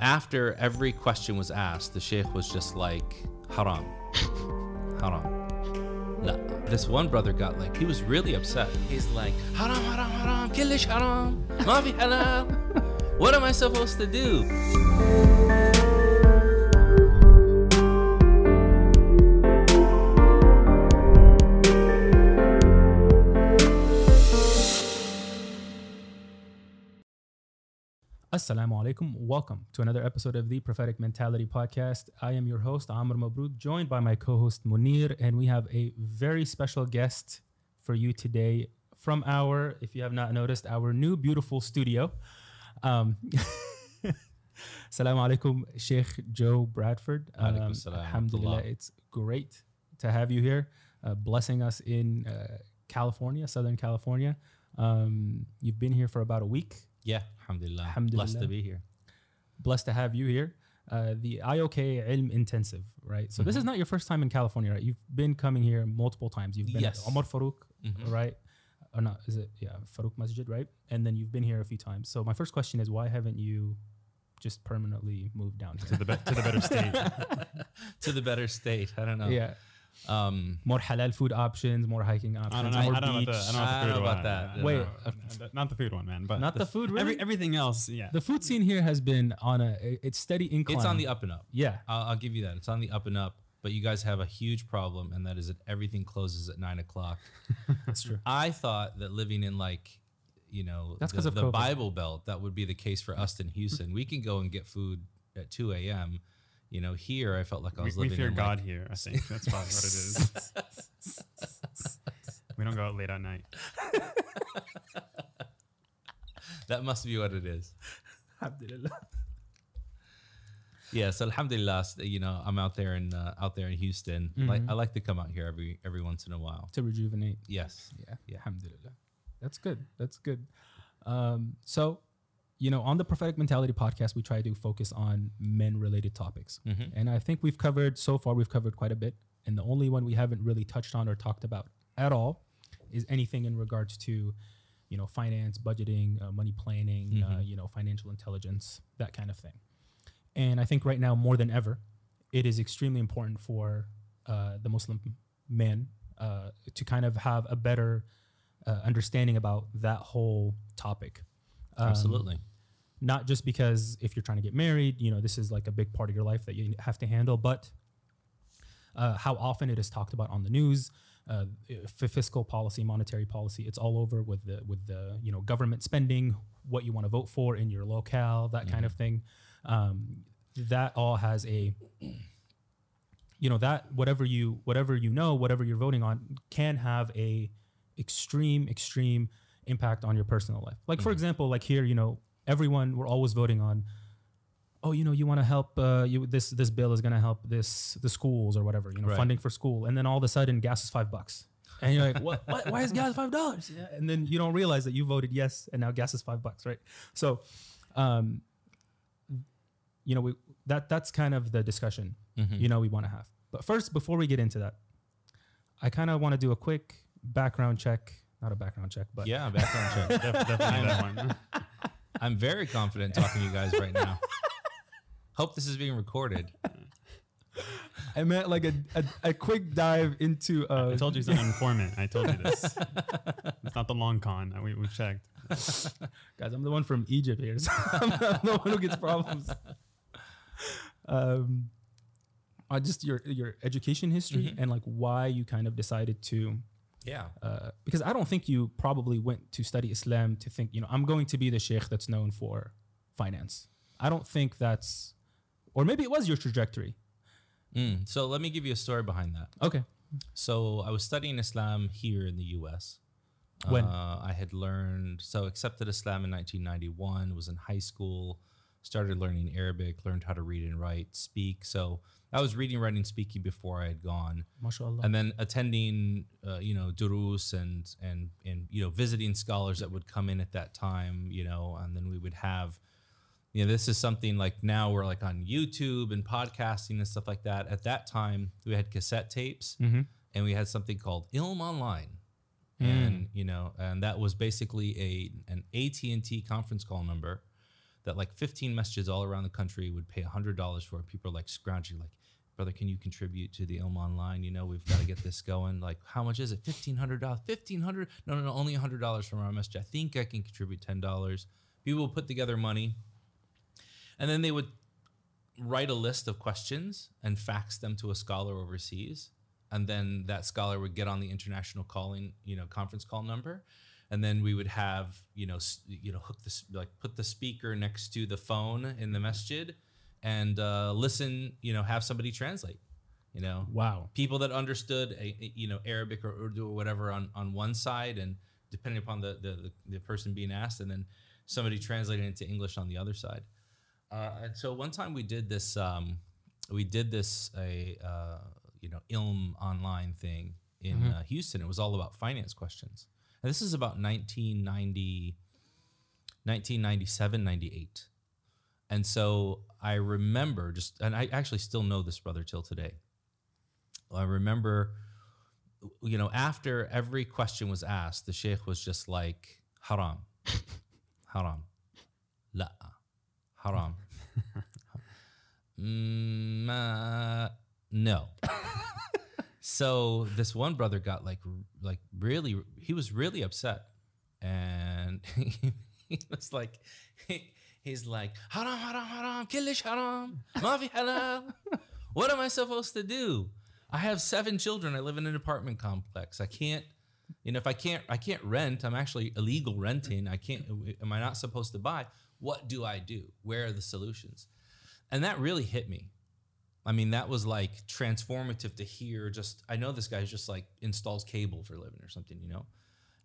After every question was asked, the sheikh was just like, haram, haram. No. This one brother got like, he was really upset. He's like, haram, haram, haram, killish haram, mafi halal. What am I supposed to do? Assalamu alaikum. Welcome to another episode of the Prophetic Mentality Podcast. I am your host, Amr Mabrouk, joined by my co host, Munir, and we have a very special guest for you today from our, if you have not noticed, our new beautiful studio. Um, Assalamu alaikum, Sheikh Joe Bradford. Um, alhamdulillah, it's great to have you here, uh, blessing us in uh, California, Southern California. Um, you've been here for about a week. Yeah, alhamdulillah. alhamdulillah. Blessed to be here. blessed to have you here. Uh, the IOK Ilm Intensive, right? So this is not your first time in California, right? You've been coming here multiple times. You've been Yes. at Omar Farouk, Mhm. right? Or not? Is it yeah Farouk Masjid, right? And then you've been here a few times. So my first question is, why haven't you just permanently moved down to the to the better state. to the better state. I don't know. yeah, Um, more halal food options, more hiking options, I don't know. more I don't know beach. about the, I don't know I about the food know about one. that. Yeah, Wait, no, uh, no, not the food one, man. But not the, food, really. Every, everything else, yeah. the food scene here has been on a it's steady incline. it's on the up and up. yeah. I'll, I'll give you that. It's on the up and up. But you guys have a huge problem, and that is that everything closes at nine o'clock. That's true. I thought that living in like, you know, That's the, 'cause of the COVID. Bible Belt, that would be the case for us in Houston. we can go and get food at two a.m. You know, here I felt like I we, was we living fear in God like, here. I think that's probably what it is. we don't go out late at night. that must be what it is. Alhamdulillah. Yeah, so alhamdulillah, you know, I'm out there in uh, out there in Houston. Like Mhm. I like to come out here every every once in a while. To rejuvenate. Yes. Yeah, Yeah. Alhamdulillah. That's good. That's good. Um, so, you know, on the Prophetic Mentality podcast, we try to focus on men related topics. Mhm. And I think we've covered, so far, we've covered quite a bit. And the only one we haven't really touched on or talked about at all is anything in regards to, you know, finance, budgeting, uh, money planning, uh, Mhm. you know, financial intelligence, that kind of thing. And I think right now, more than ever, it is extremely important for uh, the Muslim man uh, to kind of have a better uh, understanding about that whole topic. Um, Absolutely. Not just because if you're trying to get married, you know, this is like a big part of your life that you have to handle, but uh, how often it is talked about on the news, uh, f- fiscal policy, monetary policy. It's all over with the with the you know government spending, what you want to vote for in your locale, that kind of thing. Um, that all has a you know that whatever you whatever you know whatever you're voting on can have a extreme extreme impact on your personal life. Like for example like here you know everyone we're always voting on oh you know you want to help uh, you this this bill is going to help this the schools or whatever you know Right. funding for school. And then all of a sudden gas is five bucks. And you're like what, what why is gas five dollars? Yeah. and then you don't realize that you voted yes and now gas is five bucks right? So um you know we that that's kind of the discussion Mhm. you know we want to have. But first before we get into that i kind of want to do a quick background check not a background check but Yeah, background check. Def- definitely that one. I'm very confident talking to you guys right now. Hope this is being recorded. i meant like a, a, a quick dive into uh I told you he's an informant. I told you this. It's not the long con. We, we've checked. guys i'm the one from egypt here so i'm the one who gets problems um uh, just your your education history Mhm. and like why you kind of decided to Yeah. uh, because I don't think you probably went to study Islam to think, you know, I'm going to be the sheikh that's known for finance. I don't think that's, or maybe it was your trajectory. Mm. So let me give you a story behind that. Okay. So I was studying Islam here in the U.S. When? Uh, I had learned, so accepted Islam in 1991, was in high school, started learning Arabic, learned how to read and write, speak. So I was reading, writing, speaking before I had gone. MashaAllah. and then attending uh, you know durus and and and you know visiting scholars that would come in at that time you know and then we would have you know this is something like now we're like on youtube and podcasting and stuff like that at that time we had cassette tapes mm-hmm. and we had something called ilm online Mm. and you know and that was basically a an AT&T conference call number that like 15 masjids all around the country would pay $100 for. People are like scrounging, like, brother, can you contribute to the Ilm Online? You know, we've got to get this going. Like, how much is it? $1,500? 1,500? No, no, no, only $100 from our masjid. I think I can contribute $10. People put together money. And then they would write a list of questions and fax them to a scholar overseas. And then that scholar would get on the international calling, you know, conference call number. And then we would have, you know, you know, hook this, like put the speaker next to the phone in the masjid and uh, listen, you know, have somebody translate, you know, Wow. people that understood a, a- you know Arabic or Urdu or whatever on, on one side, and depending upon the, the the the person being asked, and then somebody translating it to English on the other side. Uh, and so one time we did this, um, we did this a uh, you know Ilm online thing in uh, Houston. It was all about finance questions, and this is about 1990, 1997, 98. And so I remember just, and I actually still know this brother till today. I remember, you know, after every question was asked, the sheikh was just like, haram, haram, la, haram, Mm, uh, no. So this one brother got like, like really, he was really upset, and he was like, he's like, haram, haram, haram, killish haram, mafi halal. What am I supposed to do? I have seven children. I live in an apartment complex. I can't, you know, if I can't, I can't rent. I'm actually illegal renting. I can't. Am I not supposed to buy? What do I do? Where are the solutions? And that really hit me. I mean, that was like transformative to hear. Just I know this guy's just like installs cable for a living or something, you know.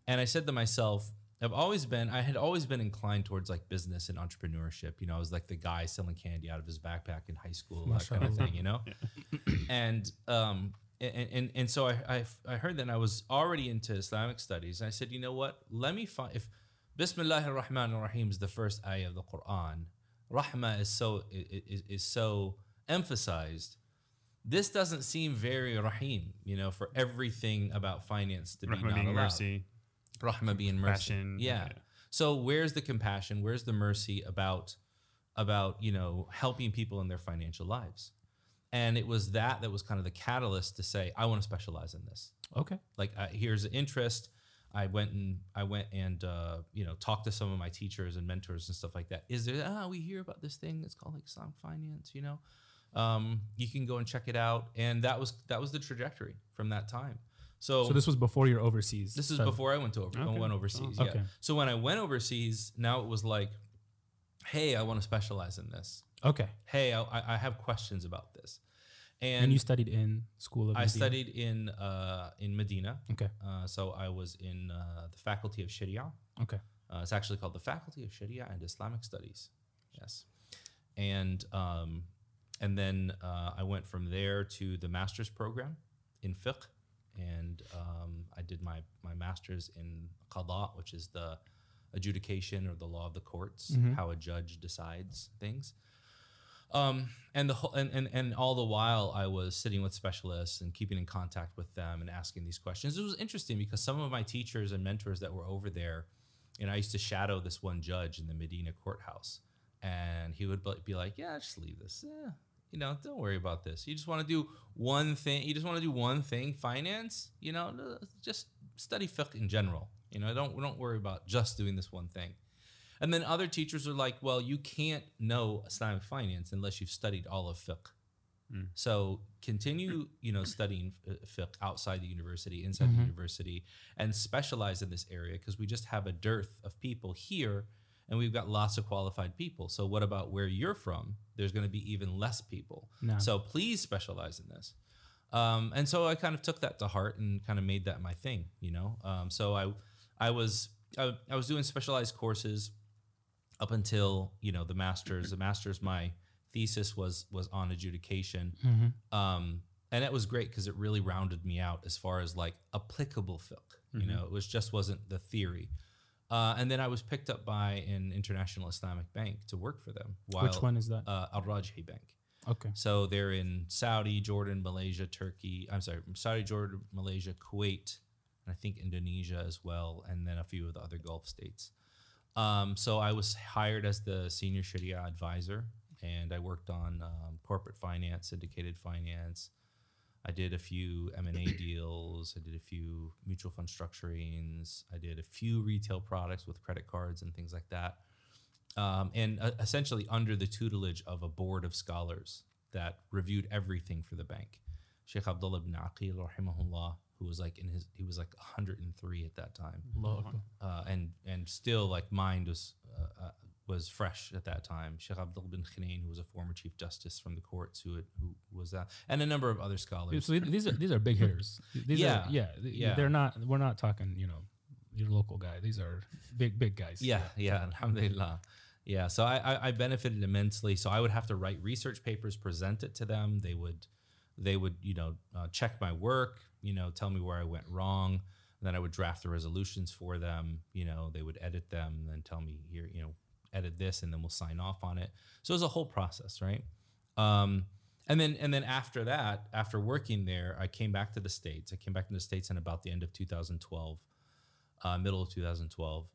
And I said to myself, I've always been, I had always been inclined towards like business and entrepreneurship. You know, I was like the guy selling candy out of his backpack in high school, that kind of thing, you know? and, um, and, and, and so I, I, I heard that and I was already into Islamic studies. And I said, you know what? Let me find, if Bismillah ar-Rahman ar-Rahim is the first ayah of the Quran, Rahma is so, is, is so emphasized. This doesn't seem very Rahim, you know, for everything about finance to be Rahma not being allowed. mercy. Rahma being mercy. Yeah. yeah. So where's the compassion? Where's the mercy about about you know helping people in their financial lives? And it was that that was kind of the catalyst to say I want to specialize in this. Okay. Like uh, here's an interest. I went and I went and uh, you know talked to some of my teachers and mentors and stuff like that. Is there ah we hear about this thing that's called like Islamic finance? You know, um, you can go and check it out. And that was that was the trajectory from that time. So, So this was before you're overseas. this is So- before I went to over, I Okay. went overseas. Oh, Yeah. okay. So when I went overseas, now it was like, hey, I want to specialize in this. Okay. Hey, I, I I have questions about this. And, And, you studied in school of I Medina? studied in uh, in Medina. Okay. Uh, so I was in uh, the Faculty of Sharia. Okay. Uh, it's actually called the Faculty of Sharia and Islamic Studies. Yes, and um, and then uh, I went from there to the master's program in fiqh, and um, I did my my master's in qada, which is the adjudication or the law of the courts, how a judge decides things. Um, and the whole, and, and and all the while I was sitting with specialists and keeping in contact with them and asking these questions. It was interesting because some of my teachers and mentors that were over there, and I used to shadow this one judge in the Medina courthouse, and he would be- be like, "Yeah, just leave this. Eh, you know, don't worry about this. You just want to do one thing. You just want to do one thing, finance. You know, just study fiqh in general. You know, don't don't worry about just doing this one thing." And then other teachers are like, well, you can't know Islamic finance unless you've studied all of fiqh. So continue, you know, studying uh, fiqh outside the university, inside the university, and specialize in this area because we just have a dearth of people here, and we've got lots of qualified people. So what about where you're from? There's going to be even less people. No. So please specialize in this. Um, and so I kind of took that to heart and kind of made that my thing, you know. Um, so I, I was I, I was doing specialized courses up until you know the masters. The masters, my thesis was was on adjudication, um, and it was great because it really rounded me out as far as like applicable fiqh. You know, it was just wasn't the theory. Uh, and then I was picked up by an international Islamic bank to work for them. While, Which one is that? Uh, Al Rajhi Bank. okay. So they're in Saudi, Jordan, Malaysia, Turkey. I'm sorry, Saudi, Jordan, Malaysia, Kuwait, and I think Indonesia as well, and then a few of the other Gulf states. Um, so I was hired as the senior Sharia advisor, and I worked on um, corporate finance, syndicated finance. I did a few M and A deals. I did a few mutual fund structurings. I did a few retail products with credit cards and things like that. Um, and uh, essentially under the tutelage of a board of scholars that reviewed everything for the bank. Sheikh Abdullah ibn Aqil, rahimahullah, who was like in his, he was like 103 at that time uh, and and still like mind was uh, uh, was fresh at that time. Sheikh Abdul bin Khinain, who was a former chief justice from the courts, who had, who was that, and a number of other scholars. So these are these are big hitters. These Yeah. are, yeah, Yeah. They're not. We're not talking. You know, your local guy. These are big big guys. Yeah, yeah, alhamdulillah. Yeah, so I, I, I benefited immensely. So I would have to write research papers, present it to them. They would, they would, you know, uh, check my work, you know, tell me where I went wrong. And then I would draft the resolutions for them. You know, they would edit them, and then tell me here, you know, edit this, and then we'll sign off on it. So it was a whole process, right? Um, and then and then after that, after working there, I came back to the states. I came back to the states in about the end of 2012, uh, middle of 2012.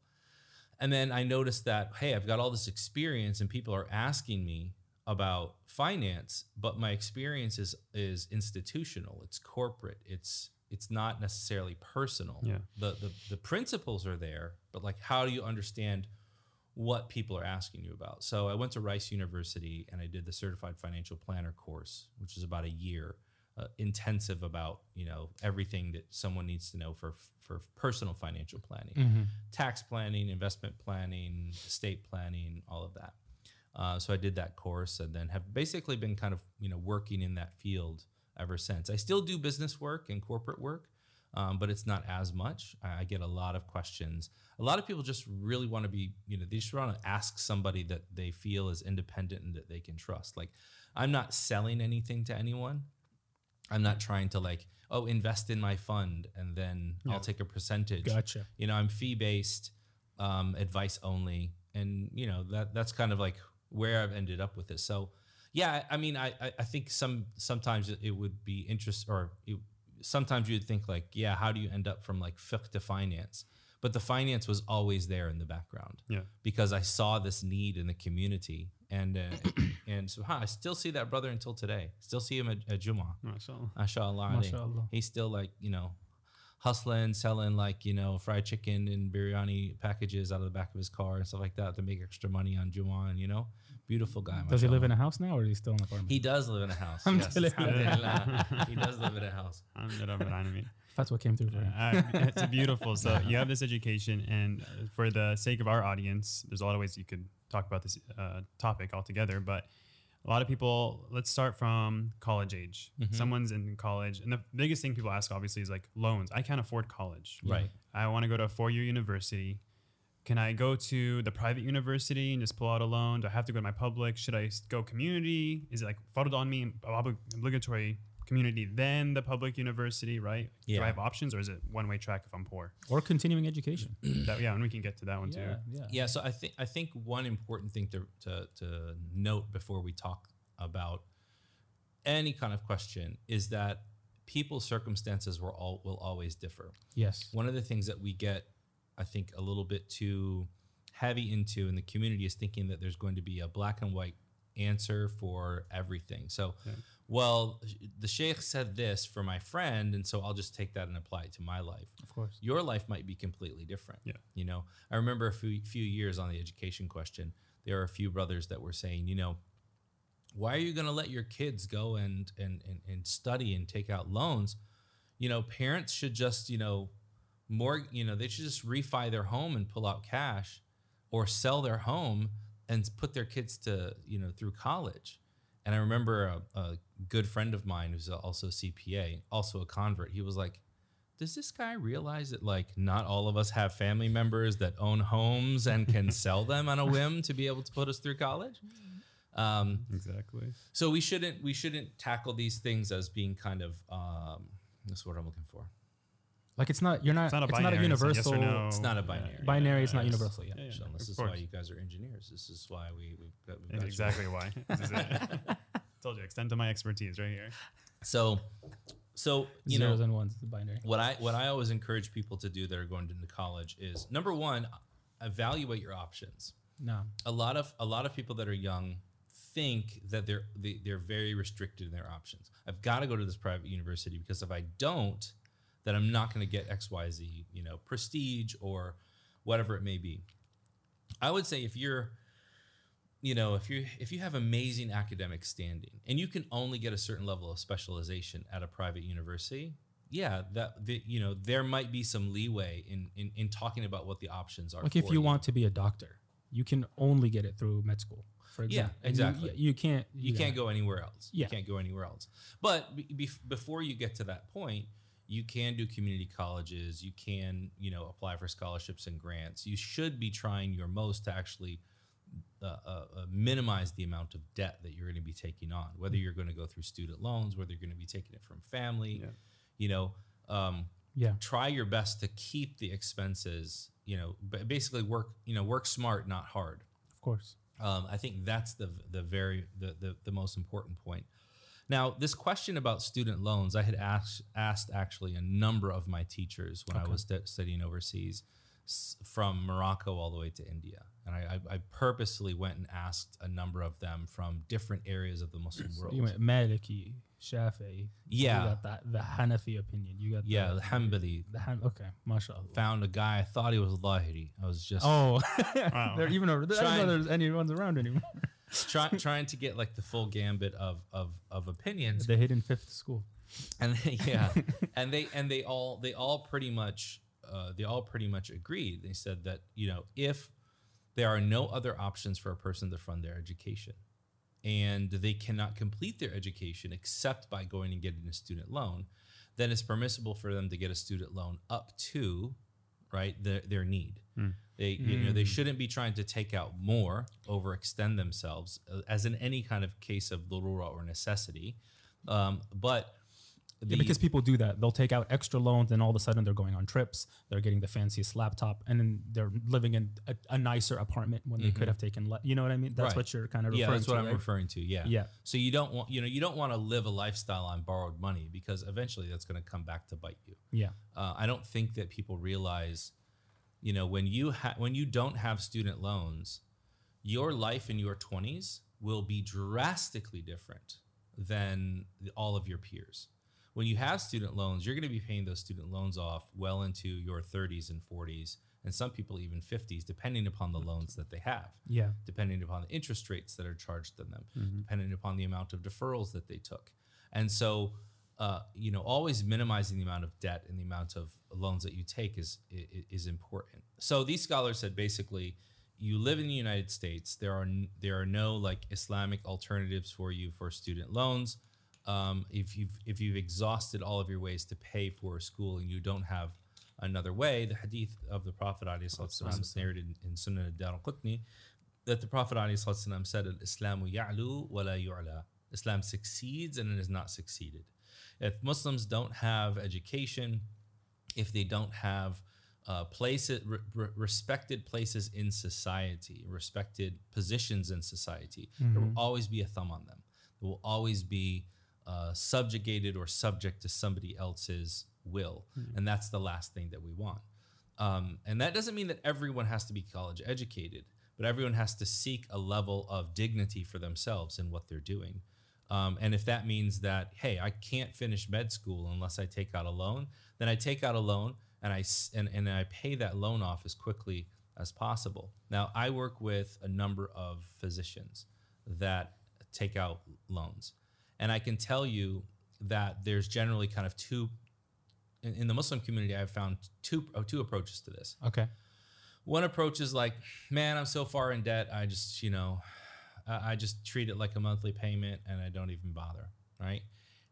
And then I noticed that, hey, I've got all this experience and people are asking me about finance, but my experience is is institutional, it's corporate, it's it's not necessarily personal. Yeah. The, the the principles are there, but like how do you understand what people are asking you about? So I went to Rice University and I did the certified financial planner course, which is about a year. Uh, intensive about you know everything that someone needs to know for for personal financial planning Mm-hmm. tax planning, investment planning, estate planning, all of that. Uh, so I did that course and then have basically been kind of you know working in that field ever since. I still do business work and corporate work, um, but it's not as much. I, get a lot of questions. A lot of people just really want to be you know they just want to ask somebody that they feel is independent and that they can trust. Like I'm not selling anything to anyone. I'm not trying to like oh invest in my fund and then Yeah. I'll take a percentage Gotcha. you know i'm fee based um, advice only and you know that that's kind of like where i've ended up with it so yeah i mean i i think some sometimes it- it would be interest or it, sometimes you'd think like yeah how do you end up from like fiqh to finance but the finance was always there in the background Yeah. because i saw this need in the community and uh, and so i still see that brother until today still see him at, at Jumu'ah MashaAllah. Mashallah. alayhi. Mashallah. He's still like, you know, hustling, selling like, you know, fried chicken and biryani packages out of the back of his car and stuff like that to make extra money on Jumu'ah and, you know, beautiful guy. Does he live in a house now, or is he still in an apartment? He does live in a house. yes, Alhamdulillah. alhamdulillah. he does live in a house. Alhamdulillah Rabbil Alameen. That's what came through for him. Uh, it's beautiful. So you have this education, and uh, for the sake of our audience, there's a lot of ways you could talk about this uh, topic altogether. But a lot of people, let's start from college age. Mm-hmm. Someone's in college, and the biggest thing people ask, obviously, is like loans. I can't afford college. Right. I want to go to a four-year university. Can I go to the private university and just pull out a loan? Do I have to go to my public? Should i go community? Is it like farded on me, obligatory community, then the public university, right? Do I have options or is it one way track if I'm poor? Or continuing education. that, yeah, and we can get to that one yeah, too. yeah. Yeah, so I think I think one important thing to, to to note before we talk about any kind of question is that people's circumstances will all will always differ. Yes. one of the things that we get i think a little bit too heavy into in the community is thinking that there's going to be a black and white answer for everything so well the sheikh said this for my friend and so i'll just take that and apply it to my life Of course. your life might be completely different. Yeah. You know, I remember a few, few years on the education question, there are a few brothers that were saying, you know, why are you going to let your kids go and, and, and, and study and take out loans? You know, parents should just, you know, more, you know, they should just refi their home and pull out cash or sell their home and put their kids to, you know, through college. And I remember a, a good friend of mine who's also a CPA, also a convert. He was like, does this guy realize that like not all of us have family members that own homes and can sell them on a whim to be able to put us through college? Um, Exactly. so we shouldn't we shouldn't tackle these things as being kind of um, that's what I'm looking for. Like it's not. You're not. It's not a It's binary. not a it's universal. yes or no. It's not a binary. Binary is not Yes. universal. Yeah. Yeah, yeah, this is course. why you guys are engineers. This is why we we've got, we've got That's you. exactly why. This. Told you, extend to my expertise right here. So so you know Zeros know and ones. The binary. what I what I always encourage people to do that are going into college is number one, evaluate your options. No. A lot of a lot of people that are young think that they're they, they're very restricted in their options. I've got to go to this private university because if I don't, then I'm not going to get X Y Z, you know, prestige or whatever it may be. I would say if you're you know if you if you have amazing academic standing and you can only get a certain level of specialization at a private university yeah that the, you know there might be some leeway in, in in talking about what the options are Like if for you want to be a doctor, you can only get it through med school. For Yeah, example. And exactly. You, you can't. you yeah. can't go anywhere else Yeah. you can't go anywhere else but be, before you get to that point you can do community colleges you can you know apply for scholarships and grants you should be trying your most to actually uh, uh, uh, minimize the amount of debt that you're going to be taking on whether you're going to go through student loans whether you're going to be taking it from family Yeah. you know um, Yeah. try your best to keep the expenses you know ba- basically work you know work smart not hard Of course. um, I think that's the the very the, the the most important point. Now, this question about student loans, I had asked asked actually a number of my teachers when I was stu- studying overseas, from Morocco all the way to India, and I, I, I purposely went and asked a number of them from different areas of the Muslim world. You went Maliki, Shafi'i. Yeah. You got that the Hanafi opinion. You got yeah, the, the Hanbali the Han- okay, mashallah. found a guy. I thought he was Zahiri. I was just Oh, Wow. there oh. even over. there. I don't Trying- know there's anyone's around anymore. Try, trying to get like the full gambit of of of opinions. the hidden fifth school. and they, yeah and they and they all they all pretty much uh, they all pretty much agreed they said that you know if there are no other options for a person to fund their education and they cannot complete their education except by going and getting a student loan then it's permissible for them to get a student loan up to right their, their need. They you know they shouldn't be trying to take out more overextend themselves uh, as in any kind of case of darura or necessity. Um, but Yeah, because people do that. They'll take out extra loans, and all of a sudden they're going on trips. They're getting the fanciest laptop, and then they're living in a, a nicer apartment when they could have taken. Le- you know what I mean? That's Right. what you're kind of referring to. yeah, that's what. I'm right? referring to. Yeah. Yeah. So you don't want you know you don't want to live a lifestyle on borrowed money because eventually that's going to come back to bite you. Yeah. Uh, I don't think that people realize, you know, when you ha- when you don't have student loans, your life in your 20s will be drastically different than all of your peers. When you have student loans, you're going to be paying those student loans off well into your 30s and 40s, and some people even 50s, depending upon the loans that they have Yeah. depending upon the interest rates that are charged on them, depending upon the amount of deferrals that they took. And so, uh, you know, always minimizing the amount of debt and the amount of loans that you take is is, is important. So these scholars said basically, you live in the United States. There are there are no like Islamic alternatives for you for student loans. Um, if you've if you've exhausted all of your ways to pay for a school and you don't have another way, the hadith of the Prophet ﷺ is narrated in Sunan al-Darqutni that the Prophet ﷺ said, "Islamu ya'lu wa la yu'la." Islam succeeds and it is not succeeded. If Muslims don't have education, if they don't have uh, places, re- re- respected places in society, respected positions in society, there will always be a thumb on them. There will always be uh, subjugated or subject to somebody else's will, and that's the last thing that we want. Um, and that doesn't mean that everyone has to be college educated, but everyone has to seek a level of dignity for themselves in what they're doing. Um, and if that means that, hey, I can't finish med school unless I take out a loan, then I take out a loan and I and, and I pay that loan off as quickly as possible. Now, I work with a number of physicians that take out loans, and I can tell you that there's generally kind of two in, in the Muslim community. I've found two oh, two approaches to this. Okay. One approach is like, man, I'm so far in debt. I just, you know, I, just treat it like a monthly payment and I don't even bother. Right.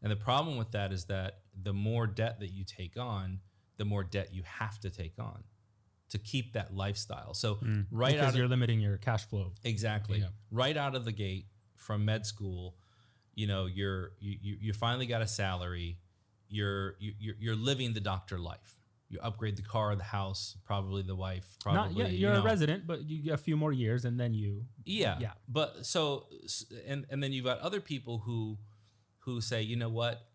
And the problem with that is that the more debt that you take on, the more debt you have to take on to keep that lifestyle. So mm. right because out you're limiting your cash flow. exactly Yeah. right out of the gate from med school, you know, you're you you, you finally got a salary. You're you, you're you're living the doctor life. You upgrade the car, the house, probably the wife. Probably Not yeah, you you're know. a resident, but you get a few more years, and then you. Yeah. Yeah. But so and and then you've got other people who who say, you know what,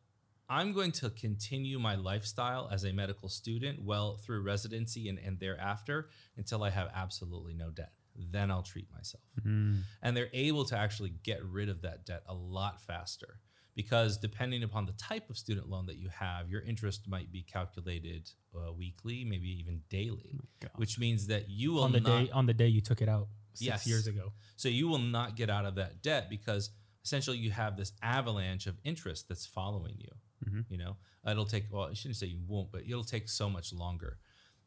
I'm going to continue my lifestyle as a medical student well through residency and, and thereafter until I have absolutely no debt. Then I'll treat myself. And they're able to actually get rid of that debt a lot faster because depending upon the type of student loan that you have, your interest might be calculated uh, weekly, maybe even daily, which means that you will on the not day on the day you took it out six Yes. years ago. so you will not get out of that debt because essentially you have this avalanche of interest that's following you. You know, it'll take. Well, I shouldn't say you won't, but it'll take so much longer.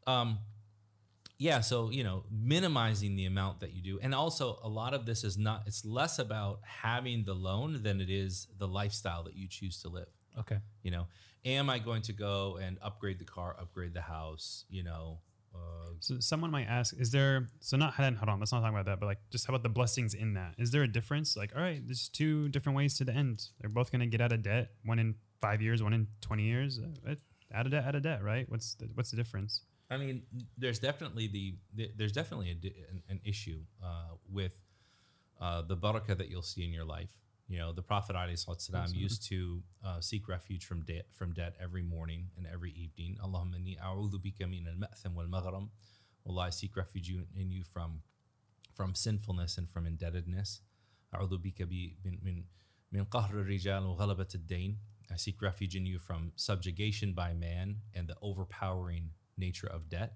Um, yeah. So you know, minimizing the amount that you do, and also a lot of this is not. It's less about having the loan than it is the lifestyle that you choose to live. Okay. You know, am I going to go and upgrade the car, upgrade the house? You know, uh, So someone might ask, is there so not halal and haram? Let's not talk about that, but like just how about the blessings in that? Is there a difference? Like, all right, there's two different ways to the end. They're both gonna get out of debt. One in five years, one in twenty years. Uh, out of debt, out of debt, right? What's the, what's the difference? I mean, there's definitely the, there's definitely a, an, an, issue uh, with uh, the barakah that you'll see in your life. You know, the Prophet ﷺ used to uh, seek refuge from debt from debt every morning and every evening. Allahumma inni a'udhu bika min al-ma'tham wal-maghram. Allah, I seek refuge in you from from sinfulness and from indebtedness. A'udhu bika min min min qahr rijal wa ghalabat ad-dain. I seek refuge in you from subjugation by man and the overpowering nature of debt.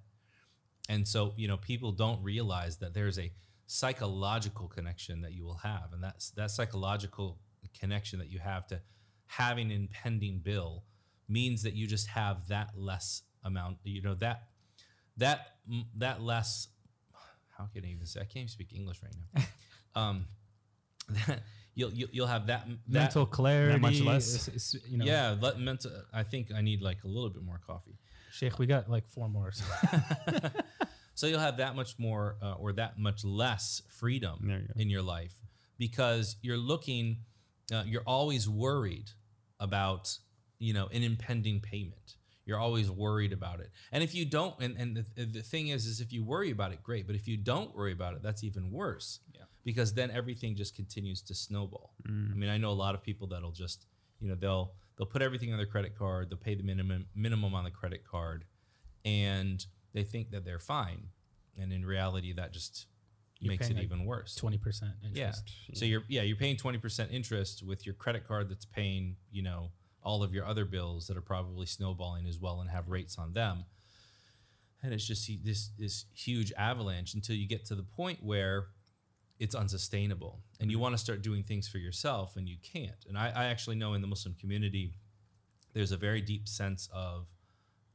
And so, you know, people don't realize that there's a psychological connection that you will have. And that's that psychological connection that you have to having an impending bill means that you just have that less amount, you know, that that that less how can I even say I can't even speak English right now. um you'll, you'll you'll have that, that Mental clarity. much less? you know, yeah, let mental I think I need like a little bit more coffee. Sheikh, we got like four more. so- So you'll have that much more uh, or that much less freedom you in your life because you're looking, uh, you're always worried about, you know, an impending payment. You're always worried about it. And if you don't, and, and the, the thing is, is if you worry about it, great. But if you don't worry about it, that's even worse. Yeah. Because then everything just continues to snowball. Mm. I mean, I know a lot of people that'll just, you know, they'll they'll put everything on their credit card, they'll pay the minimum minimum on the credit card, and they think that they're fine. And in reality, that just You're makes it like, even worse. Twenty percent interest. Yeah. So you're yeah you're paying twenty percent interest with your credit card that's paying you know all of your other bills that are probably snowballing as well and have rates on them, and it's just this this huge avalanche until you get to the point where it's unsustainable and you want to start doing things for yourself and you can't. And I, I actually know in the Muslim community there's a very deep sense of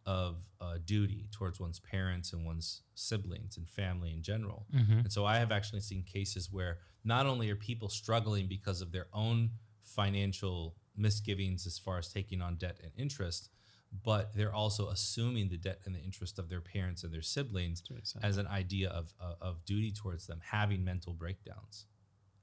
of uh, duty towards one's parents and one's siblings and family in general. And so I have actually seen cases where not only are people struggling because of their own financial misgivings as far as taking on debt and interest, but they're also assuming the debt and the interest of their parents and their siblings as an idea of, of, of duty towards them, having mental breakdowns.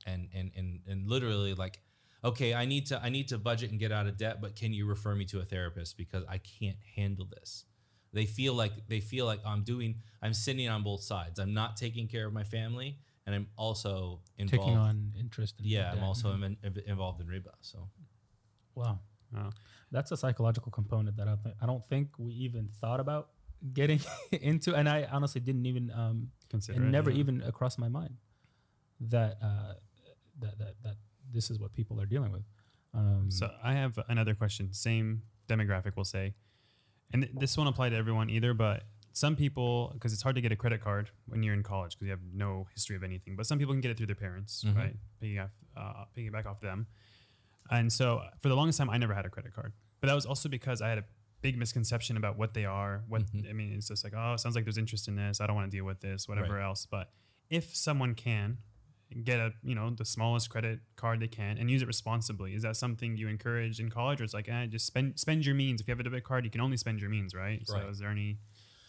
And, and, and, and literally like, okay, I need to I need to budget and get out of debt, but can you refer me to a therapist because I can't handle this. They feel like they feel like I'm doing I'm sitting on both sides. I'm not taking care of my family and I'm also involved. Taking on interest. In yeah, I'm also in, in- involved in riba. So Wow. Wow. That's a psychological component that I, th- I don't think we even thought about getting into, and I honestly didn't even um, Consider it never yeah. even across my mind that uh, that that that this is what people are dealing with. Um, So I have another question. Same demographic, we'll say, and th- this won't apply to everyone either. But some people, because it's hard to get a credit card when you're in college because you have no history of anything. But some people can get it through their parents, Mhm. right? Piggyback, uh, piggyback off them. And so for the longest time, I never had a credit card. But that was also because I had a big misconception about what they are. What Mhm. I mean, it's just like, oh, sounds like there's interest in this. I don't want to deal with this, whatever Right. else. But if someone can get a you know the smallest credit card they can and use it responsibly, is that something you encourage in college, or it's like, eh, just spend spend your means. If you have a debit card, you can only spend your means, right? right. So is there any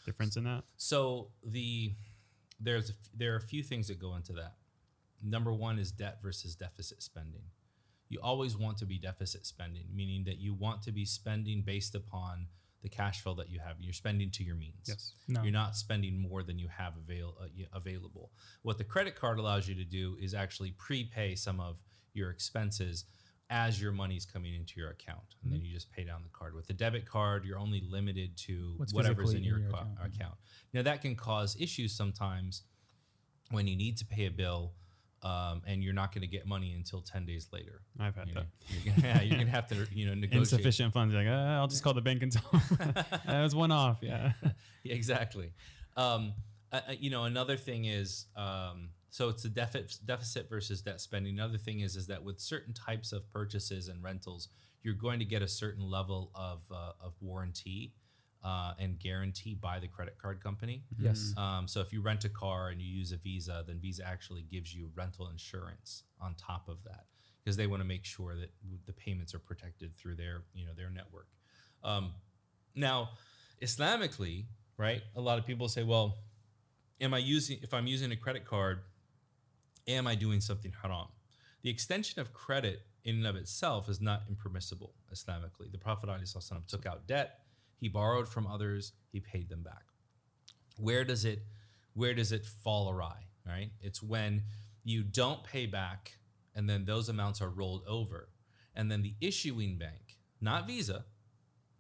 difference in that? So the there's there are a few things that go into that. Number one is debt versus deficit spending. You always want to be deficit spending, meaning that you want to be spending based upon the cash flow that you have. You're spending to your means. Yes. no. You're not spending more than you have avail- uh, available. What the credit card allows you to do is actually prepay some of your expenses as your money's coming into your account, and then you just pay down the card. With the debit card, you're only limited to What's whatever's in your, in your account. account. Now that can cause issues sometimes when you need to pay a bill. Um, and you're not going to get money until 10 days later. I've had You that. know, you're gonna, yeah, you're gonna have to, you know, negotiate. Insufficient funds. Like, uh, I'll just call the bank and tell them. that was one off. Yeah. Yeah, exactly. Um, uh, uh, you know, another thing is, um, so it's the deficit deficit versus debt spending. Another thing is, is that with certain types of purchases and rentals, you're going to get a certain level of uh, of warranty uh, and guarantee by the credit card company. Yes. Um, so if you rent a car and you use a Visa, then Visa actually gives you rental insurance on top of that because they want to make sure that the payments are protected through their you know their network. Um, now, Islamically, right? A lot of people say, well, am I using if I'm using a credit card, am I doing something haram? The extension of credit in and of itself is not impermissible Islamically. The Prophet ﷺ took out debt, he borrowed from others, he paid them back. Where does it where does it fall awry? Right? It's when you don't pay back and then those amounts are rolled over. And then the issuing bank, not Visa,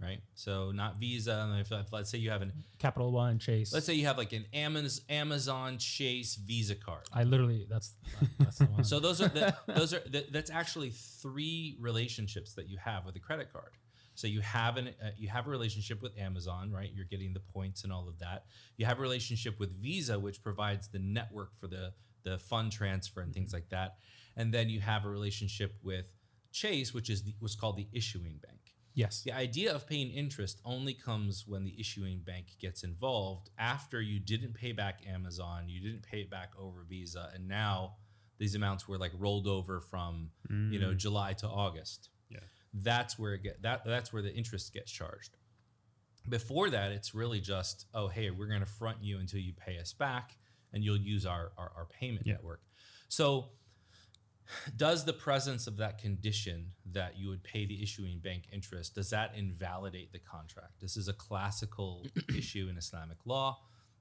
right? So not Visa. and If, if let's say you have an Capital One, Chase. let's say you have like an Amaz- Amazon Chase Visa card. I literally that's that's the one. So those are the, those are the, that's actually three relationships that you have with a credit card. So you have an uh, you have a relationship with Amazon, right? You're getting the points and all of that. You have a relationship with Visa, which provides the network for the the fund transfer and things like that. And then you have a relationship with Chase, which is the, what's called the issuing bank. yes. The idea of paying interest only comes when the issuing bank gets involved after you didn't pay back Amazon, you didn't pay it back over Visa, and now these amounts were like rolled over from you know July to August. That's where it get that that's where the interest gets charged. Before that, it's really just oh hey we're going to front you until you pay us back, and you'll use our our, our payment Yeah. network. So does the presence of that condition that you would pay the issuing bank interest does that invalidate the contract this is a classical issue in islamic law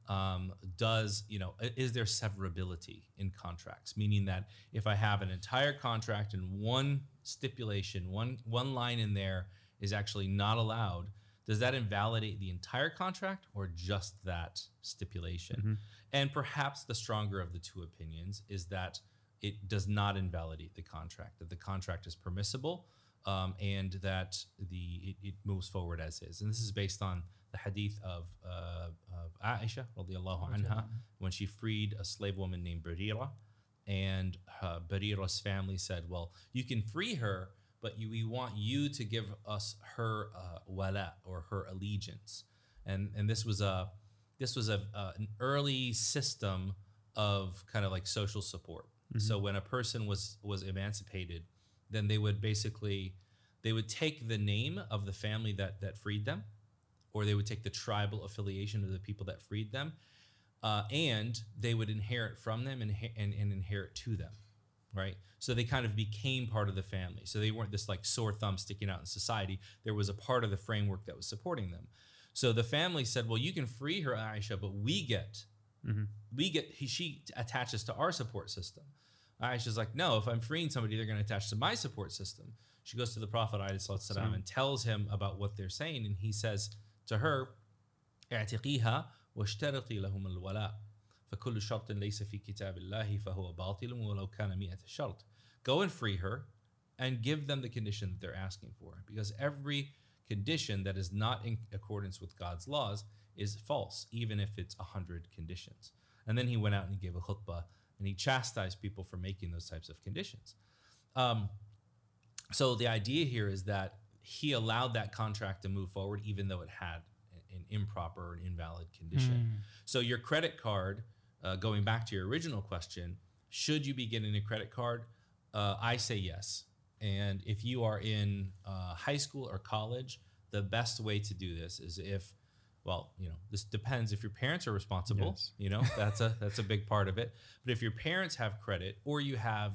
um, does you know is there severability in contracts meaning that if i have an entire contract and one stipulation. One one line in there is actually not allowed. Does that invalidate the entire contract or just that stipulation? And perhaps the stronger of the two opinions is that it does not invalidate the contract, that the contract is permissible, um, and that the it, it moves forward as is. And this is based on the hadith of, uh, of Aisha radiallahu anha. when she freed a slave woman named Barira, and uh, Barira's family said, "Well, you can free her, but you, we want you to give us her uh, wala or her allegiance." And and this was a this was a, uh, an early system of kind of like social support. So when a person was was emancipated, then they would basically they would take the name of the family that that freed them, or they would take the tribal affiliation of the people that freed them, uh, and they would inherit from them and, and, and inherit to them right? So they kind of became part of the family. So they weren't this like sore thumb sticking out in society. There was a part of the framework that was supporting them. So the family said, "Well, you can free her, Aisha, but we get, mm-hmm. we get. She attaches to our support system." Aisha's like, "No, if I'm freeing somebody, they're going to attach to my support system." She goes to the Prophet and tells him about what they're saying, and he says to her, واشترطي لهم الولاء فكل شرط ليس في كتاب الله فهو باطل ولو كان مئة شرط. Go and free her and give them the condition that they're asking for because every condition that is not in accordance with God's laws is false, even if it's a hundred conditions. And then he went out and he gave a khutbah and he chastised people for making those types of conditions. Um, so the idea here is that he allowed that contract to move forward, even though it had an improper or invalid condition. So your credit card, uh, going back to your original question, should you be getting a credit card? Uh, I say yes. And if you are in uh, high school or college, the best way to do this is if, well, you know, this depends if your parents are responsible. Yes. You know, that's a that's a big part of it. But if your parents have credit, or you have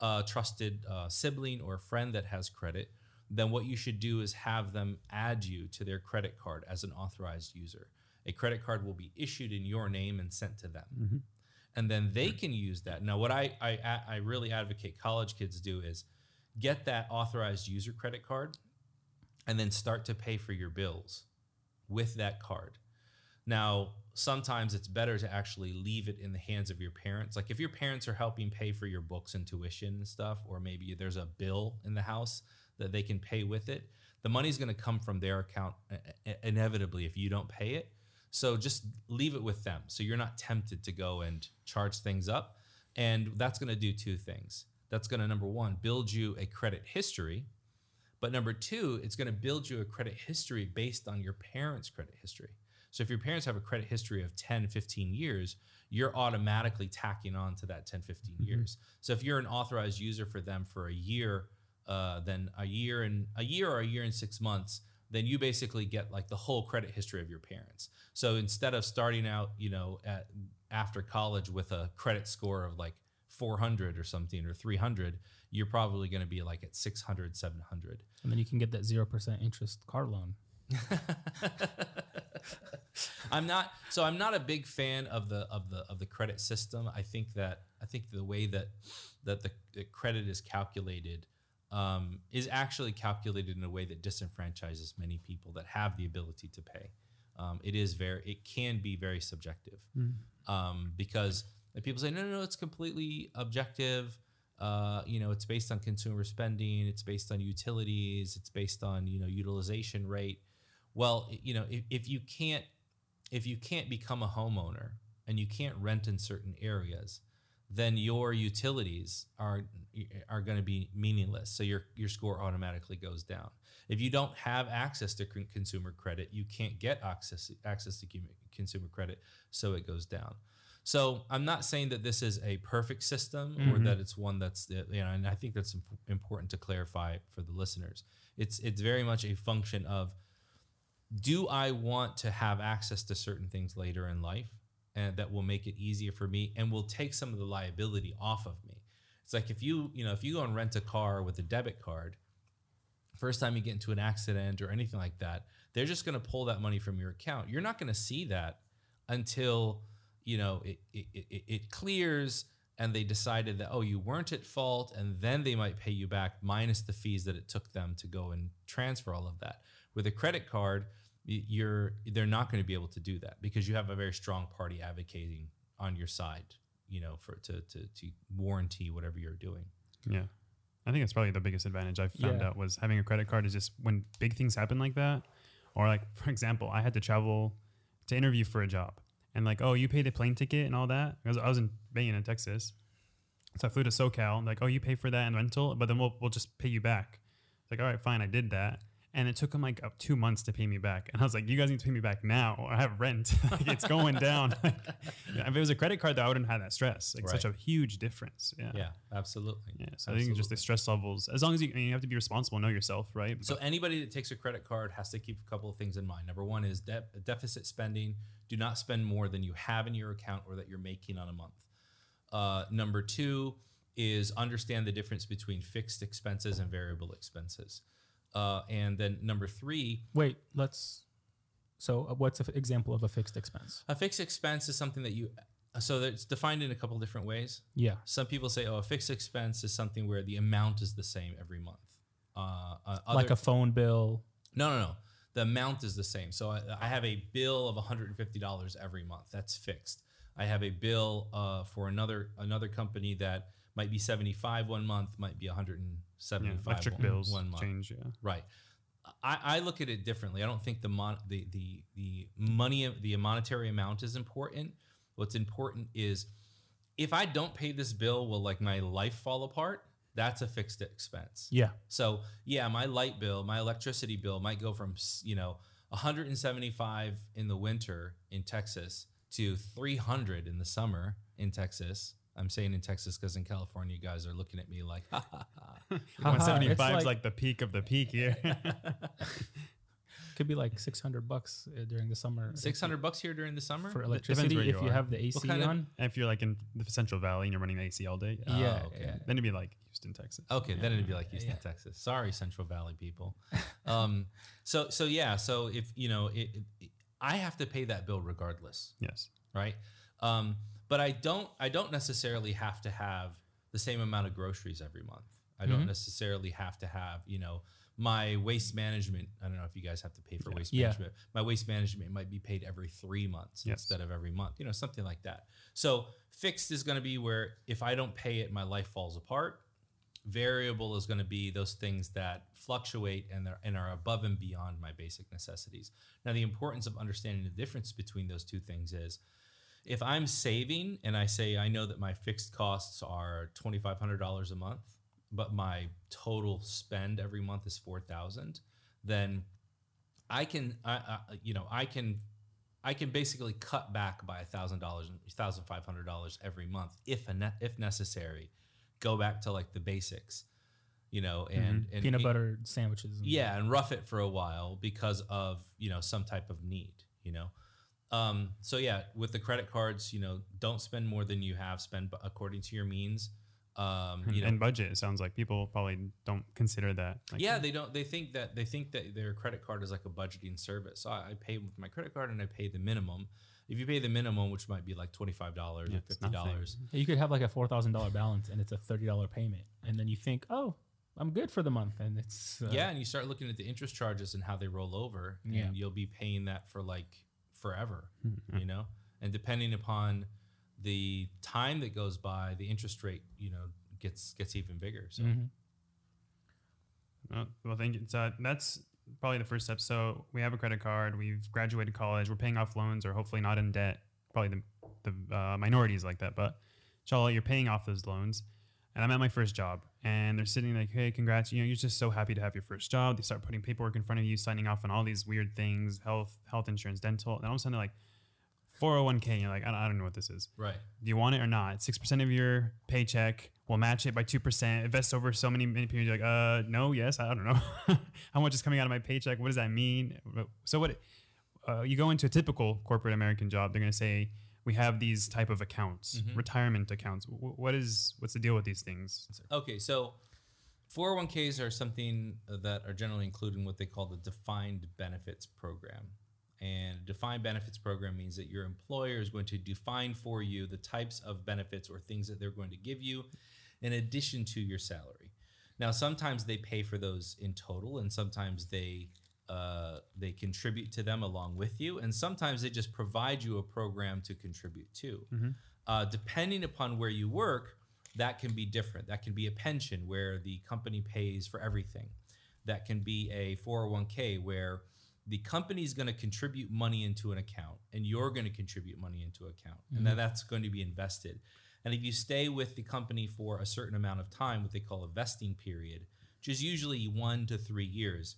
a trusted uh, sibling or a friend that has credit, then what you should do is have them add you to their credit card as an authorized user. A credit card will be issued in your name and sent to them mm-hmm. and then they can use that. Now, what I, I I really advocate college kids do is get that authorized user credit card, and then start to pay for your bills with that card. Now, sometimes it's better to actually leave it in the hands of your parents. Like if your parents are helping pay for your books and tuition and stuff, or maybe there's a bill in the house that they can pay with it, the money's going to come from their account inevitably if you don't pay it. So just leave it with them. So you're not tempted to go and charge things up. And that's going to do two things. That's going to, number one, build you a credit history. But number two, it's going to build you a credit history based on your parents' credit history. So if your parents have a credit history of 10, 15 years, you're automatically tacking on to that 10, 15 mm-hmm. years. So if you're an authorized user for them for a year, uh, then a year and a year or a year and six months, then you basically get like the whole credit history of your parents. So instead of starting out, you know, at after college with a credit score of like 400 or something or 300, you're probably going to be like at 600, 700. And then you can get that 0% interest car loan. I'm not so I'm not a big fan of the of the of the credit system. I think that I think the way that that the, the credit is calculated um, is actually calculated in a way that disenfranchises many people that have the ability to pay. Um, it is very it can be very subjective mm. um, because people say no no no it's completely objective. Uh, you know it's based on consumer spending, it's based on utilities, it's based on you know utilization rate. Well, you know if, if you can't if you can't become a homeowner and you can't rent in certain areas, then your utilities are are going to be meaningless. So your your score automatically goes down. If you don't have access to consumer credit, you can't get access access to consumer credit, so it goes down. So I'm not saying that this is a perfect system mm-hmm. or that it's one that's you know, and I think that's important to clarify for the listeners. It's it's very much a function of do I want to have access to certain things later in life and that will make it easier for me and will take some of the liability off of me. It's like if you, you know, if you go and rent a car with a debit card, first time you get into an accident or anything like that, they're just going to pull that money from your account. You're not going to see that until, you know, it, it, it, it clears and they decided that oh you weren't at fault and then they might pay you back minus the fees that it took them to go and transfer all of that with a credit card you're they're not going to be able to do that because you have a very strong party advocating on your side you know for to to, to warranty whatever you're doing. Yeah. I think it's probably the biggest advantage i found yeah. out was having a credit card is just when big things happen like that or like for example i had to travel to interview for a job and like oh you pay the plane ticket and all that? Because i was in Bain in texas. So i flew to socal like oh you pay for that and rental but then we'll, we'll just pay you back. It's like all right fine i did that and it took him like up two months to pay me back. And I was like, "You guys need to pay me back now, I have rent. like, it's going down." like, if it was a credit card, though, I wouldn't have that stress. Like right. such a huge difference. Yeah, yeah, absolutely. Yeah, so absolutely. I think just the stress levels. As long as you, I mean, you have to be responsible, know yourself, right? So but, anybody that takes a credit card has to keep a couple of things in mind. Number one is de- deficit spending. Do not spend more than you have in your account or that you're making on a month. Uh, number two is understand the difference between fixed expenses and variable expenses. Uh, and then number three. Wait, let's. So, uh, what's an example of a fixed expense? A fixed expense is something that you. So it's defined in a couple different ways. Yeah. Some people say, oh, a fixed expense is something where the amount is the same every month. Uh, uh, like a phone bill. No, no, no. The amount is the same. So I, I have a bill of $150 every month. That's fixed. I have a bill uh, for another another company that might be 75 one month, might be 175 yeah, electric one, bills one month. change, yeah. Right. I, I look at it differently. I don't think the mon- the the the money the monetary amount is important. What's important is if I don't pay this bill, will like my life fall apart? That's a fixed expense. Yeah. So yeah, my light bill, my electricity bill might go from you know 175 in the winter in Texas to 300 in the summer in Texas. I'm saying in Texas because in California, you guys are looking at me like, ha ha ha. 175 is like the peak of the peak here. Could be like 600 bucks uh, during the summer. 600 bucks here during the summer for electricity if you have the AC on. Of, if you're like in the Central Valley and you're running the AC all day. Yeah. yeah, oh, okay. yeah. Then it'd be like Houston, Texas. Okay, yeah. then it'd be like Houston, Texas. Sorry, Central Valley people. um, so so yeah, so if you know, it, it, I have to pay that bill regardless. Yes. Right. Um, but I don't I don't necessarily have to have the same amount of groceries every month. I don't mm-hmm. necessarily have to have, you know, my waste management. I don't know if you guys have to pay for waste Yeah. management. My waste management might be paid every three months Yes. instead of every month, you know, something like that. So fixed is going to be where if I don't pay it, my life falls apart. Variable is going to be those things that fluctuate and, are- and are above and beyond my basic necessities. Now, the importance of understanding the difference between those two things is if I'm saving and I say I know that my fixed costs are twenty five hundred dollars a month, but my total spend every month is four thousand, then I can, I, I, you know, I can, I can basically cut back by a thousand dollars, thousand five hundred dollars every month if a ne- if necessary. Go back to like the basics, you know, mm-hmm. and, and Peanut and- butter sandwiches. and- yeah and rough it for a while because of you know some type of need you know um, so yeah with the credit cards you know don't spend more than you have spend according to your means um, you know and budget. It sounds like people probably don't consider that. Like, yeah they don't they think that they think that their credit card is like a budgeting service so I, I pay with my credit card and i pay the minimum if you pay the minimum which might be like $25 Yeah, or $50 You could have like a four thousand dollar balance and it's a thirty dollar payment, and then you think, oh, I'm good for the month, and it's uh, yeah and you start looking at the interest charges and how they roll over and Yeah. you'll be paying that for like forever you know and depending upon the time that goes by the interest rate you know gets gets even bigger so Mhm. Uh, well, thank you. So that's probably the first step. So we have a credit card. We've graduated college. We're paying off loans, or hopefully not in debt. Probably the the uh, minorities like that. But inshallah, you're paying off those loans. And I'm at my first job, and they're sitting like, "Hey, congrats! You know, you're just so happy to have your first job." They start putting paperwork in front of you, signing off on all these weird things, health, health insurance, dental. And all of a sudden, they're like, 401k. And you're like, I don't, I don't know what this is right do you want it or not? Six percent of your paycheck. We'll match it by two percent. Invest over so many many periods. You're like, uh, no, yes, I don't know. How much is coming out of my paycheck? What does that mean? So what? Uh, you go into a typical corporate American job. They're gonna say we have these type of accounts, mm-hmm. retirement accounts. Wh- What is what's the deal with these things? okay so 401ks are something that are generally included in what they call the defined benefits program and defined benefits program means that your employer is going to define for you the types of benefits or things that they're going to give you in addition to your salary now sometimes they pay for those in total and sometimes they uh, they contribute to them along with you and sometimes they just provide you a program to contribute to. Uh, depending upon where you work that can be different. That can be a pension where the company pays for everything. That can be a 401k where the company is going to contribute money into an account and you're going to contribute money into an account and then that's going to be invested. And if you stay with the company for a certain amount of time what they call a vesting period which is usually one to three years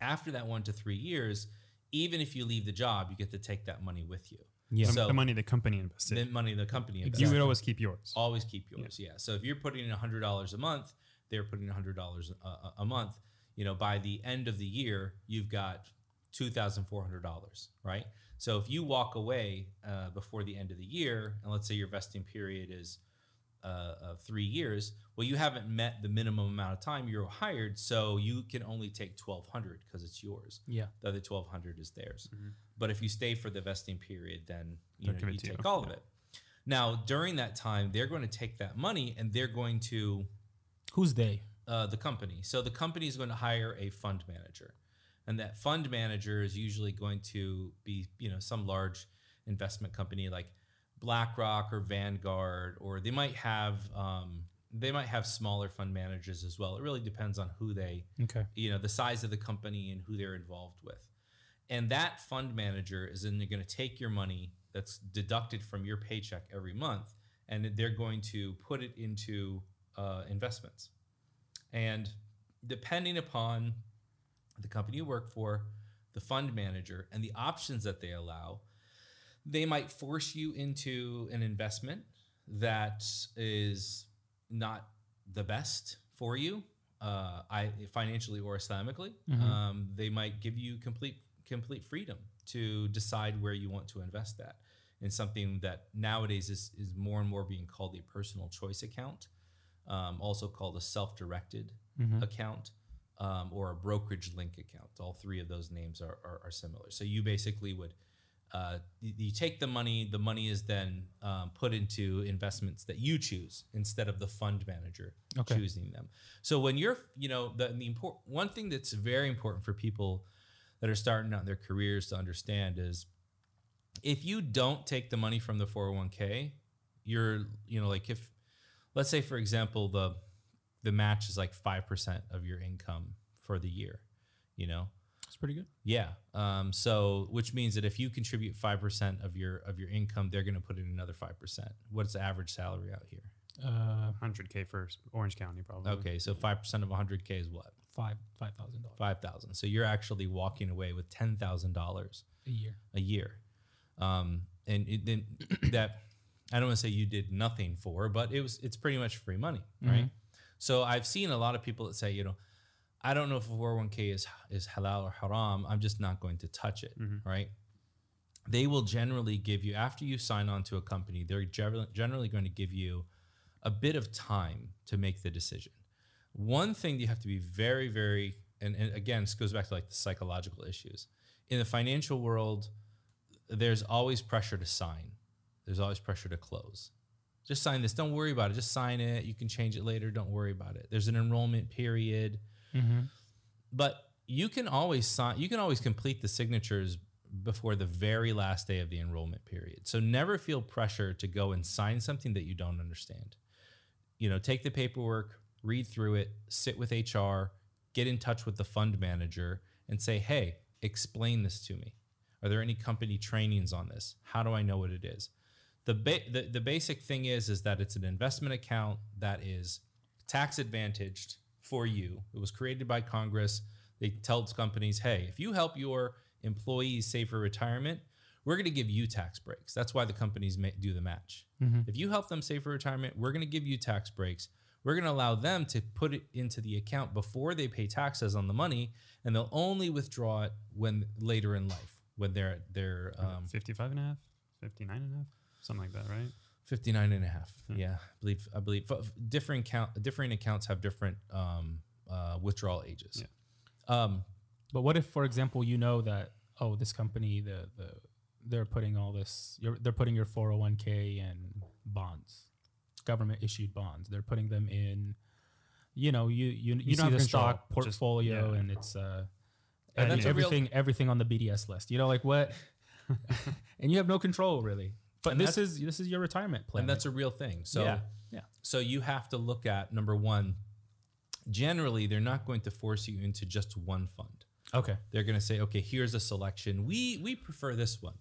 after that one to three years even if you leave the job you get to take that money with you Yeah. The, So- the money the company invested. the money the company invested. You would always keep yours. always keep yours yeah. so if you're putting in $100 a month they're putting $100 a, a- a month you know by the end of the year you've got $2400 right so if you walk away uh, before the end of the year and let's say your vesting period is uh, of three years well you haven't met the minimum amount of time you're hired so you can only take 1200 because it's yours Yeah. the other 1200 is theirs but if you stay for the vesting period then you, know, you to you. take all of it now during that time they're going to take that money and they're going to Who's they? uh, the company so the company is going to hire a fund manager and that fund manager is usually going to be you know some large investment company like blackrock or vanguard or they might have um, they might have smaller fund managers as well. It really depends on who they Okay. you know the size of the company and who they're involved with. And that fund manager is then going to take your money that's deducted from your paycheck every month and they're going to put it into uh, investments. And depending upon the company you work for the fund manager and the options that they allow they might force you into an investment that is not the best for you uh, I, financially or Islamically. Um, they might give you complete complete freedom to decide where you want to invest that in something that nowadays is, is more and more being called a personal choice account, um, also called a self-directed account um, or a brokerage link account. All three of those names are, are, are similar. So you basically would uh, you, take the money. The money is then um, put into investments that you choose instead of the fund manager Okay. choosing them. So when you're, you know, the, the important one thing that's very important for people that are starting out in their careers to understand is if you don't take the money from the 401k, you're, you know, like if, let's say for example, the the match is like five percent of your income for the year, you know, It's pretty good. yeah. Um, so which means that if you contribute five percent of your of your income, they're going to put in another five percent. What's the average salary out here? Uh, 100K for Orange County, probably. Okay, so five percent of 100k is what? five five thousand dollars Five thousand. So you're actually walking away with ten thousand dollars a year. a year, um, and it, then that I don't want to say you did nothing for, but it was it's pretty much free money, right? So I've seen a lot of people that say, you know, I don't know if a 401k is is halal or haram. I'm just not going to touch it, mm-hmm. right? They will generally give you after you sign on to a company, they're generally generally going to give you a bit of time to make the decision. One thing you have to be very, very, and, and again, this goes back to like the psychological issues. In the financial world, there's always pressure to sign. There's always pressure to close. Just sign this. Don't worry about it. Just sign it. You can change it later. Don't worry about it. There's an enrollment period. Mm-hmm. But you can always sign, you can always complete the signatures before the very last day of the enrollment period. So never feel pressure to go and sign something that you don't understand. You know, take the paperwork, read through it, sit with HR, get in touch with the fund manager and say, "Hey, explain this to me. Are there any company trainings on this? How do I know what it is?" The, ba- the the basic thing is is that it's an investment account that is tax advantaged for you. It was created by Congress. They tell companies, "Hey, if you help your employees save for retirement, we're going to give you tax breaks." That's why the companies do the match. If you help them save for retirement, we're going to give you tax breaks. We're going to allow them to put it into the account before they pay taxes on the money, and they'll only withdraw it when later in life, when they're they're um, 55 and a half, 59 and a half, something like that, right? 59 and a half. Yeah, I believe I believe f- different account different accounts have different um, uh, withdrawal ages. Um, But what if, for example, you know that oh, this company the the they're putting all this you're, they're putting your 401k in bonds, government issued bonds. They're putting them in, you know, you you, you, don't see have the control, stock just- portfolio yeah. and it's uh And and that's a real- everything everything on the BDS list. You know, like what, and you have no control really. But And this is this is your retirement plan. and that's a real thing. So yeah, yeah. so you have to look at number one. Generally, they're not going to force you into just one fund. Okay. They're going to say, okay, here's a selection. We we prefer this one.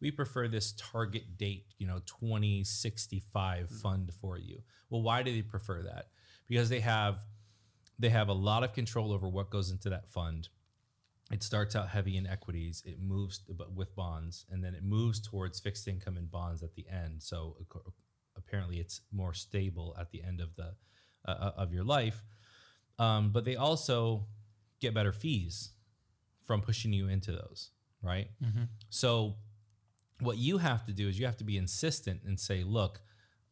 We prefer this target date, you know, 2065 mm. fund for you. Well, why do they prefer that? Because they have they have a lot of control over what goes into that fund. It starts out heavy in equities, it moves but with bonds, and then it moves towards fixed income and bonds at the end. So apparently, it's more stable at the end of the uh, of your life. Um, but they also get better fees from pushing you into those, right? So what you have to do is you have to be insistent and say, look,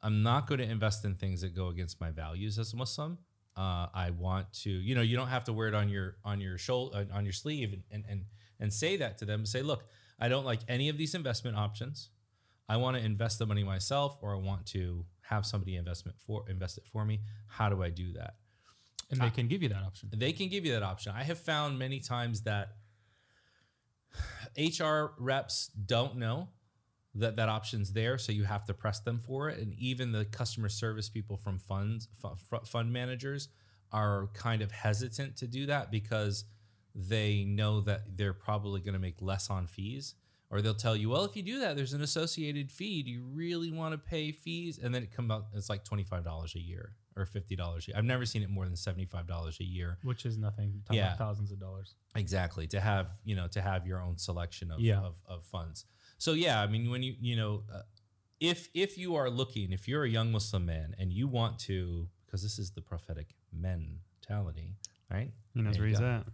I'm not going to invest in things that go against my values as a Muslim. Uh, I want to, you know, you don't have to wear it on your on your shoulder on your sleeve and and and, and say that to them say, look, I don't like any of these investment options. I want to invest the money myself, or I want to have somebody investment for invest it for me. How do I do that? And they can give you that option. They can give you that option. I have found many times that HR reps don't know that that option's there, so you have to press them for it. And even the customer service people from funds fu- fu- fund managers are kind of hesitant to do that because they know that they're probably going to make less on fees. Or they'll tell you, well, if you do that, there's an associated fee. Do you really want to pay fees? And then it comes out, it's like twenty five dollars a year or fifty dollars. I've never seen it more than seventy five dollars a year. Which is nothing. Yeah. thousands of dollars. Exactly to have you know to have your own selection of Yeah. of, of funds. So yeah, I mean when you you know uh, if if you are looking if you're a young Muslim man and you want to because this is the prophetic mentality, right? He knows where you he's at.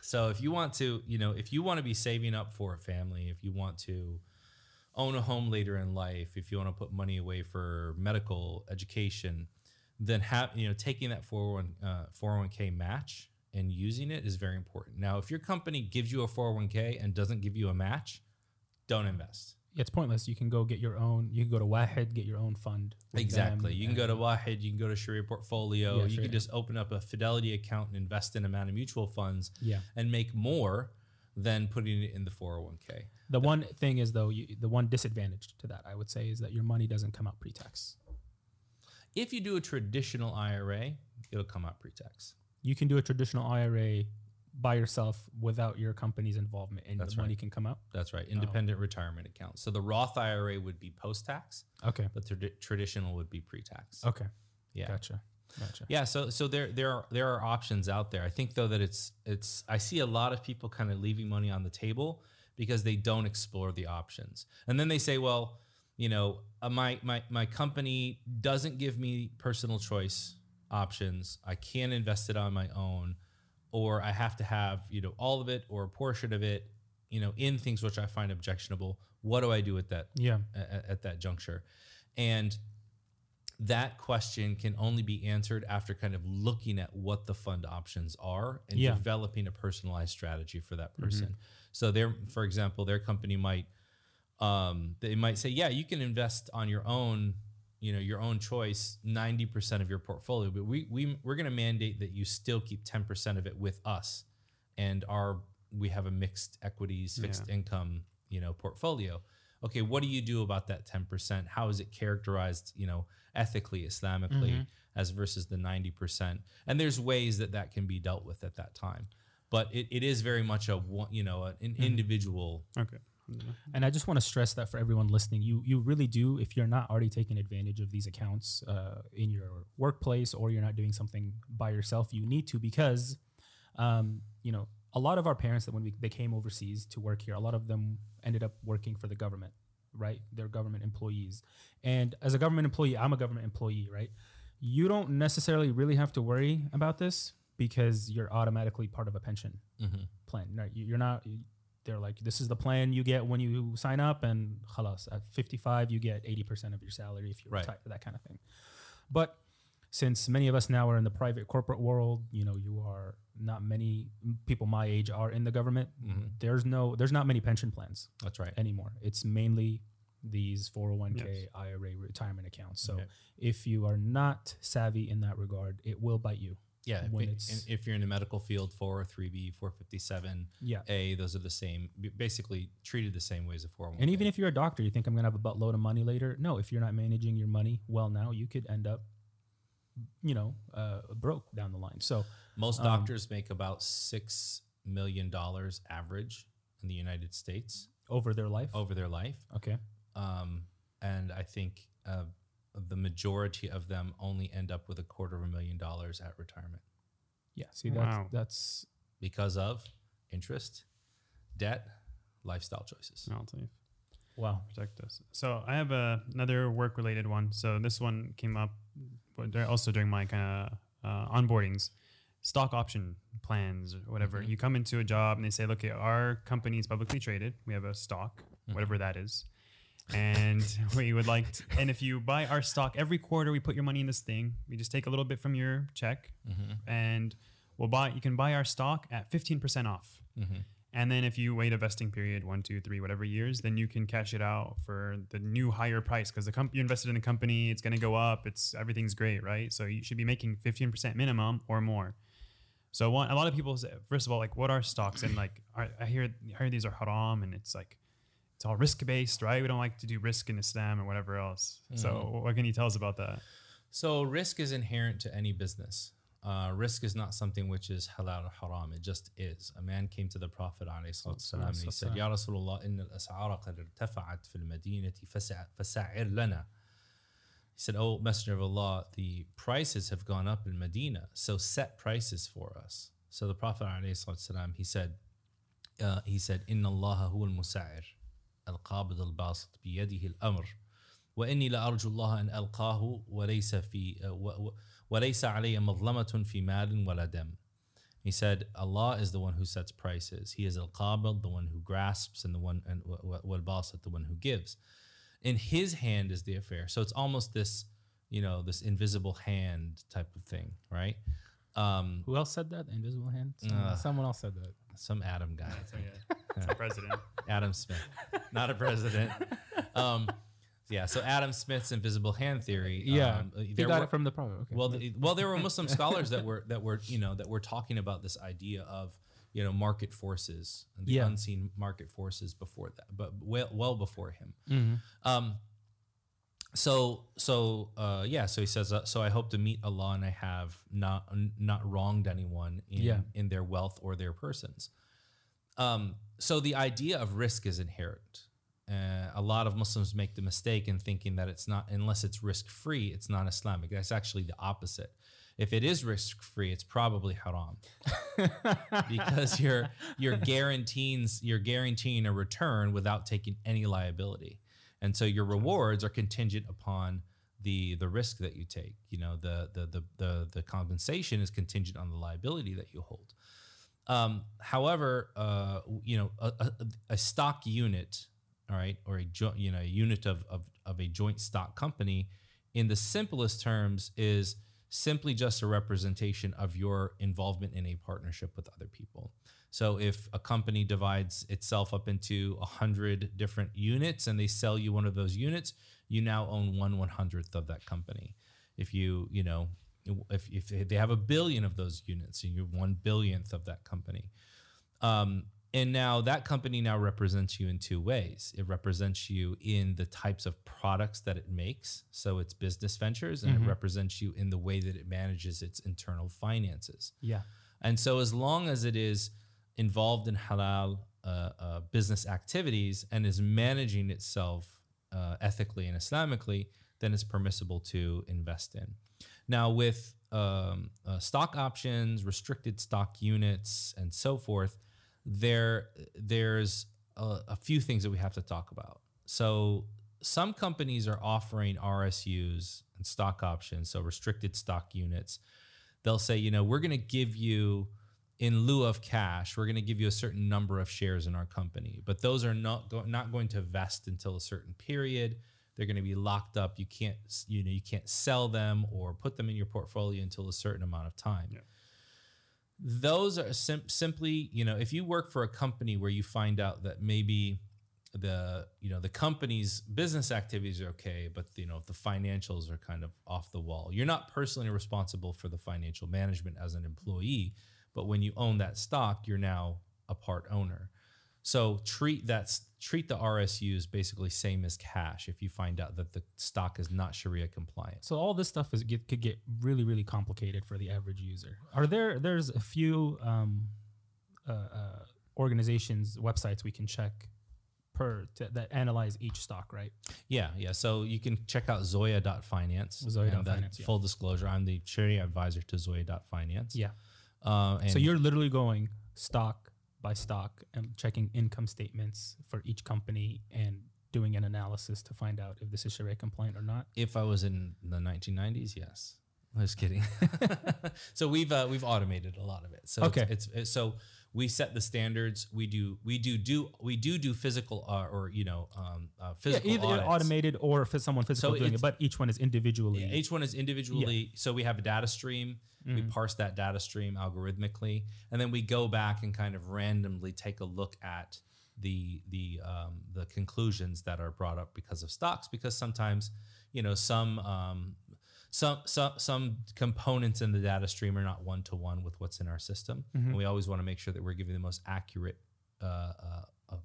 So if you want to, you know, if you want to be saving up for a family, if you want to own a home later in life, if you want to put money away for medical education, then have you know taking that 401 uh, 401k match and using it is very important. Now, if your company gives you a 401k and doesn't give you a match, don't invest. it's pointless. You can go get your own. You can go to Wahed, get your own fund. Exactly. them, You can go to Wahed, you can go to Sharia Portfolio, Yeah, you Sharia. can just open up a Fidelity account and invest in a amount of mutual funds Yeah. and make more than putting it in the 401k. The one thing is though, you, the one disadvantage to that I would say is that your money doesn't come out pre-tax. If you do a traditional IRA, it'll come out pre-tax. You can do a traditional IRA by yourself without your company's involvement, and That's the money can come out. That's right. Independent retirement account. So the Roth IRA would be post-tax, Okay. but the tradi- traditional would be pre-tax. Okay. Yeah. Gotcha. Gotcha. Yeah, so so there there are there are options out there. I think though that it's it's I see a lot of people kind of leaving money on the table because they don't explore the options. And then they say, well, you know, uh, my my my company doesn't give me personal choice options. I can't invest it on my own or I have to have, you know, all of it or a portion of it, you know, in things which I find objectionable. What do I do with that Yeah. at, at that juncture. And that question can only be answered after kind of looking at what the fund options are and Yeah. developing a personalized strategy for that person. So there, for example, their company might um, they might say, yeah, you can invest on your own, you know, your own choice, 90% of your portfolio, but we, we we're going to mandate that you still keep 10% of it with us. And our we have a mixed equities, fixed income, you know, portfolio. Okay, what do you do about that 10%? How is it characterized, you know, ethically, Islamically, mm-hmm. as versus the 90%? And there's ways that that can be dealt with at that time. But it, it is very much a one, you know, an mm-hmm. individual Okay. And I just want to stress that for everyone listening, you you really do if you're not already taking advantage of these accounts uh, in your workplace or you're not doing something by yourself, you need to because, um, you know, a lot of our parents that when we, they came overseas to work here, a lot of them ended up working for the government, right? They're government employees, and as a government employee, I'm a government employee, right? You don't necessarily really have to worry about this because you're automatically part of a pension plan. Right? You- You're not. They're like, this is the plan you get when you sign up, and khalas, at 55, you get 80% of your salary if you Right. retire, that kind of thing. But since many of us now are in the private corporate world, you know, you are not many people my age are in the government. Mm-hmm. There's no, there's not many pension plans That's right. anymore. It's mainly these 401k, Yes. IRA retirement accounts. So Okay. if you are not savvy in that regard, it will bite you. Yeah, if, when it- it's- if you're in the medical field, 403b, 457, Yeah. A, those are the same, basically treated the same way as a 401k. And even if you're a doctor, you think I'm going to have a buttload of money later. No, if you're not managing your money well now, you could end up, you know, uh, broke down the line. So, most um, doctors make about $6 million average in the United States over their life. over their life. Okay. Um, and I think uh, the majority of them only end up with a quarter of a million dollars at retirement Yeah. See, Wow. that's, that's, because of interest, debt, lifestyle choices. I'll tell you. wow. protect us. So I have a, another work related one. So this one came up but also during my kind of uh, onboardings, stock option plans or whatever. Mm-hmm. You come into a job and they say, look, our company is publicly traded. We have a stock, mm-hmm. whatever that is. And we would like, to, and if you buy our stock every quarter, we put your money in this thing. We just take a little bit from your check mm-hmm. and we'll buy, you can buy our stock at 15% off. Mm-hmm. And then if you wait a vesting period, one, two, three, whatever years, then you can cash it out for the new higher price because the company you invested in a company, it's going to go up. It's everything's great, right? So you should be making 15% minimum or more. So one, a lot of people say, first of all, like what are stocks? And like I hear I hear these are haram and it's like it's all risk based, right? We don't like to do risk in Islam or whatever else. So what can you tell us about that? So risk is inherent to any business. Uh, risk is not something which is halal or haram. It just is. A man came to the Prophet ﷺ and he said, Ya Rasulullah, inna al-as'ara qad irtafa'at fil madinati fasa- fasa'ir lana. He said, Oh, Messenger of Allah, the prices have gone up in Medina, so set prices for us. So the Prophet ﷺ, he said, uh, he said, Inna Allah huwa al-musa'ir, al-qabid al-basit biyadihi al-amr. وإني لأرجو الله أن ألقاه وليس في و- و- وليس علي مظلمة في مال ولا دم. He said, Allah is the one who sets prices. He is al-qabid, the one who grasps, and the one and wal-basit, the one who gives. In His hand is the affair. So it's almost this, you know, this invisible hand type of thing, right? Um, Who else said that? Invisible hand? Someone, Uh. someone else said that. some Adam guy. It's a president. Adam Smith, not a president. Um, yeah, so Adam Smith's invisible hand theory. Yeah, um, he got were- it from the prophet. Okay. well, the, well, there were Muslim scholars that were that were you know that were talking about this idea of you know market forces and the Yeah. unseen market forces before that, but well, well before him. Mhm. Um, so so uh, yeah, so he says, uh, so I hope to meet Allah and I have not not wronged anyone in Yeah. in their wealth or their persons. Um, so the idea of risk is inherent. Uh, a lot of Muslims make the mistake in thinking that it's not unless it's risk free, it's not Islamic. That's actually the opposite. If it is risk free, it's probably haram because you're you're guaranteeing you're guaranteeing a return without taking any liability, and so your rewards are contingent upon the the risk that you take. You know the the the the, the compensation is contingent on the liability that you hold. Um, however, uh, you know a, a, a stock unit, all right, or a jo- you know a unit of, of of a joint stock company, in the simplest terms, is simply just a representation of your involvement in a partnership with other people. So if a company divides itself up into a hundred different units and they sell you one of those units, you now own one one hundredth of that company. If you you know if, if they have a billion of those units and you're one billionth of that company. Um, and now that company now represents you in two ways. It represents you in the types of products that it makes, so it's business ventures, and it represents you in the way that it manages its internal finances. yeah. And so, as long as it is involved in halal uh, uh, business activities and is managing itself uh, ethically and Islamically, then it's permissible to invest in. Now, with um, uh, stock options, restricted stock units, and so forth, there there's a, a few things that we have to talk about. So, some companies are offering RSUs and stock options, so restricted stock units they'll say, you know, we're going to give you in lieu of cash, we're going to give you a certain number of shares in our company, but those are not go- not going to vest until a certain period. They're going to be locked up. You can't, you know, you can't sell them or put them in your portfolio until a certain amount of time. Yeah. Those are sim- simply, you know, if you work for a company where you find out that maybe the you know the company's business activities are okay but you know the financials are kind of off the wall you're not personally responsible for the financial management as an employee but when you own that stock you're now a part owner so treat that treat the rsus basically same as cash if you find out that the stock is not sharia compliant So all this stuff is get, could get really really complicated for the average user. Are there there's a few um, uh, uh, organizations websites we can check per to, that analyze each stock, right? yeah yeah so you can check out zoya.finance Zoya.finance, that- yeah. full disclosure i'm the sharia advisor to zoya.finance Yeah. uh, and So you're literally going stock by stock and checking income statements for each company and doing an analysis to find out if this is Sharia compliant or not. If I was in the 1990s, yes. I was kidding. so we've uh, we've automated a lot of it. So Okay. it's, it's so we set the standards. We do we do do we do do physical uh, or you know um, uh, physical yeah, either audits. automated or if someone physical So doing it, but each one is individually. Yeah, each one is individually. So we have a data stream. We parse that data stream algorithmically, and then we go back and kind of randomly take a look at the the um, the conclusions that are brought up because of stocks. Because sometimes, you know, some um, some some some components in the data stream are not one to one with what's in our system, and we always want to make sure that we're giving the most accurate uh, uh, uh,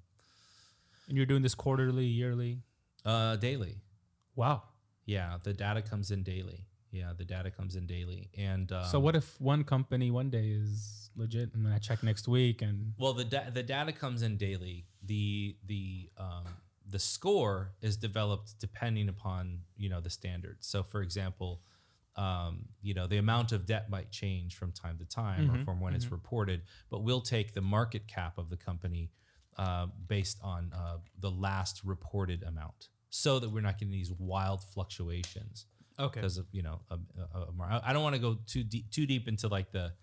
and you're doing this quarterly, yearly. uh, daily. Wow. Yeah, the data comes in daily. Yeah, the data comes in daily, and um, so what if one company one day is legit and then I check next week and Well, the da- the data comes in daily. The the um, the score is developed depending upon you know the standards. So, for example, um, you know the amount of debt might change from time to time or from when it's reported, but we'll take the market cap of the company uh, based on uh, the last reported amount, so that we're not getting these wild fluctuations okay. because of you know a, a, a I don't want to go too deep too deep into like the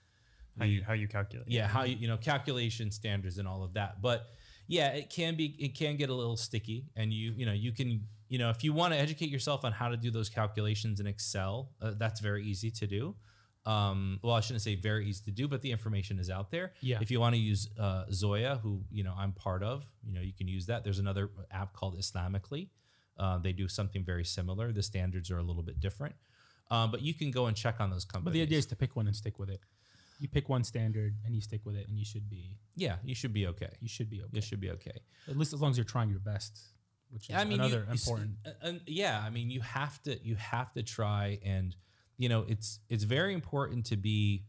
How you how you calculate? yeah how you you know calculation standards and all of that but yeah it can be it can get a little sticky and you you know you can you know if you want to educate yourself on how to do those calculations in excel uh, that's very easy to do Um, well, I shouldn't say very easy to do, but the information is out there. Yeah. If you want to use uh, Zoya, who you know I'm part of, you know you can use that. There's another app called Islamically. Uh, they do something very similar. The standards are a little bit different, um, but you can go and check on those companies. But the idea is to pick one and stick with it. You pick one standard and you stick with it, and you should be yeah, you should be okay. you should be okay. You should be okay. At least as long as you're trying your best, which is I mean, another you important. uh, uh, yeah, I mean, you have to you have to try and you know it's it's very important to be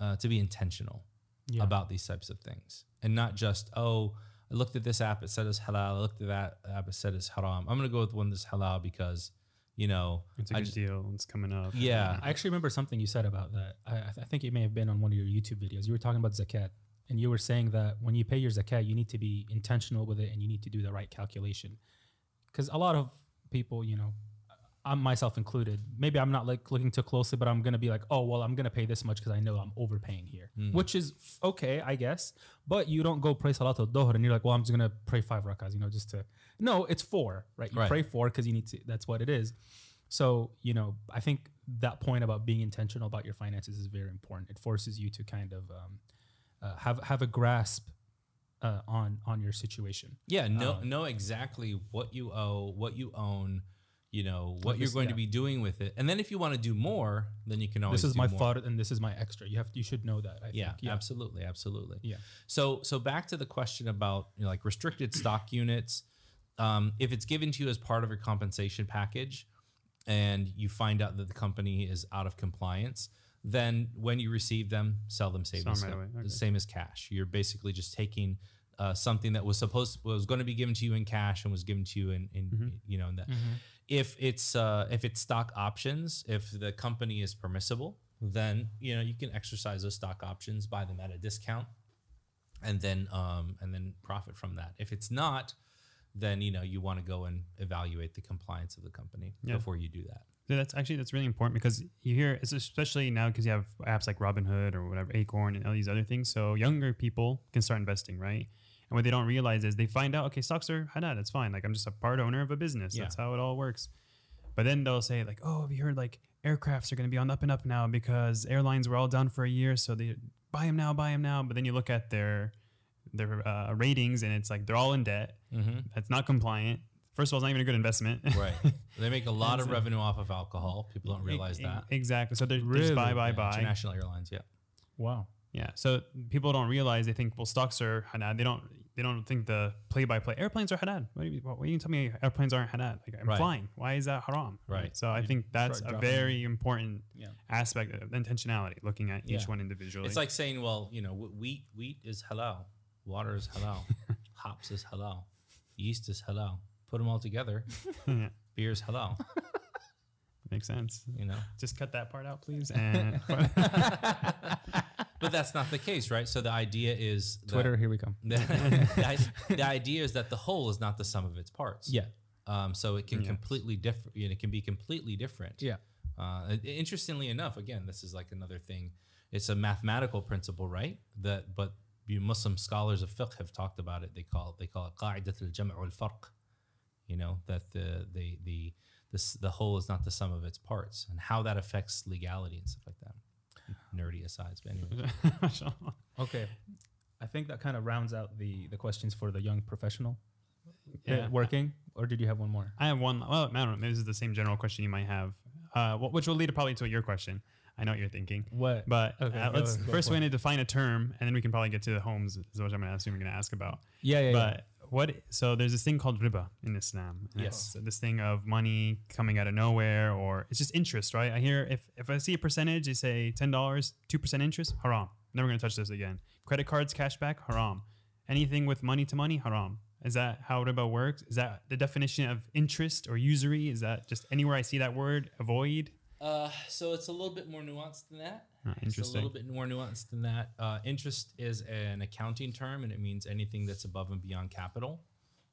uh, to be intentional Yeah. about these types of things and not just oh I looked at this app it said it's halal I looked at that app it said it's haram I'm gonna go with one that's halal because you know It's a I good just- deal. It's coming up. Yeah. I actually remember something you said about that. I, I think it may have been on one of your YouTube videos. You were talking about zakat, and you were saying that when you pay your zakat, you need to be intentional with it, and you need to do the right calculation. Because a lot of people, you know, I'm myself included. Maybe I'm not like looking too closely, but I'm gonna be like, oh well, I'm gonna pay this much because I know I'm overpaying here, which is f- okay, I guess. But you don't go pray salat al dohr and you're like, well, I'm just gonna pray five rakas, you know, just to. No, it's four, right? You Right. pray four because you need to. That's what it is. So, you know, I think that point about being intentional about your finances is very important. It forces you to kind of um, uh, have have a grasp uh, on on your situation. yeah know Um, know exactly what you owe what you own you know what Like you're this- going to be doing with it and then if you want to do more then you can always This is do my more. thought, and this is my extra. You have you should know that. I yeah, think. absolutely absolutely Yeah. so so back to the question about you know, like restricted stock units um, if it's given to you as part of your compensation package and you find out that the company is out of compliance then when you receive them sell them save Sell as them right sale. away. Okay. same as cash you're basically just taking uh, something that was supposed was going to be given to you in cash and was given to you in, in Mm-hmm. you know in that if it's uh, if it's stock options if the company is permissible then you know you can exercise those stock options buy them at a discount and then um, and then profit from that if it's not then you know you want to go and evaluate the compliance of the company Yeah. before you do that Yeah, that's actually that's really important because you hear especially now because you have apps like Robinhood or whatever Acorn and all these other things. So younger people can start investing, right? And what they don't realize is they find out, okay, stocks are halal, it's fine. Like I'm just a part owner of a business. Yeah. That's how it all works. But then they'll say like, oh, have you heard like aircrafts are going to be on the up and up now because airlines were all down for a year, so they buy them now, buy them now. But then you look at their their uh, ratings and it's like they're all in debt. mm-hmm. That's not compliant. First of all, it's not even a good investment. right they make a lot of That's revenue off of alcohol people don't realize that Exactly. So they're, they're Really? just buy, buy, Yeah, buy. international airlines yeah Wow. Yeah. So people don't realize they think well stocks are halal. They don't they don't think the play by play airplanes are halal. What, do you, what, what you can tell me airplanes aren't halal? Like I'm Right. flying. Why is that haram? Right. So I think that's a dropping very important Yeah. aspect of intentionality, looking at each Yeah. one individually. It's like saying, well, you know, wheat wheat is halal, water is halal, hops is halal, yeast is halal. Put them all together, Yeah. beer is halal. makes sense. You know, Just cut that part out, please. And but that's not the case, right? So the idea is that- Twitter, here we come. The, the the idea is that the whole is not the sum of its parts. Yeah. Um, so it can Yes. completely different. You know, it can be completely different. Yeah. Uh, interestingly enough, again, this is like another thing. It's a mathematical principle, right? That, but you Muslim scholars of fiqh have talked about it. They call it, they call it qa'idat al-jam' wal-farq. You know that the the the this the whole is not the sum of its parts, and how that affects legality and stuff like that. Nerdy asides, but anyway. Okay. I think that kind of rounds out the the questions for the young professional uh, Yeah. working. Or did you have one more? I have one. Well, I don't know. Maybe this is the same general question you might have, uh, which will lead probably to your question. I know what you're thinking. What? But Okay, uh, let's go first we need to define a term, and then we can probably get to the homes. Is what I'm going to assume you're going to ask about. yeah, yeah, yeah. But what? So there's this thing called riba in Islam. Yes. this thing of money coming out of nowhere, or it's just interest, right? I hear if if I see a percentage, they say ten dollars, two percent interest, haram. Never going to touch this again. Credit cards, cashback, haram. Anything with money to money, haram. Is that how riba works? Is that the definition of interest or usury? Is that just anywhere I see that word, avoid? Uh, so it's a little bit more nuanced than that. Ah, It's a little bit more nuanced than that. Uh, interest is an accounting term, and it means anything that's above and beyond capital,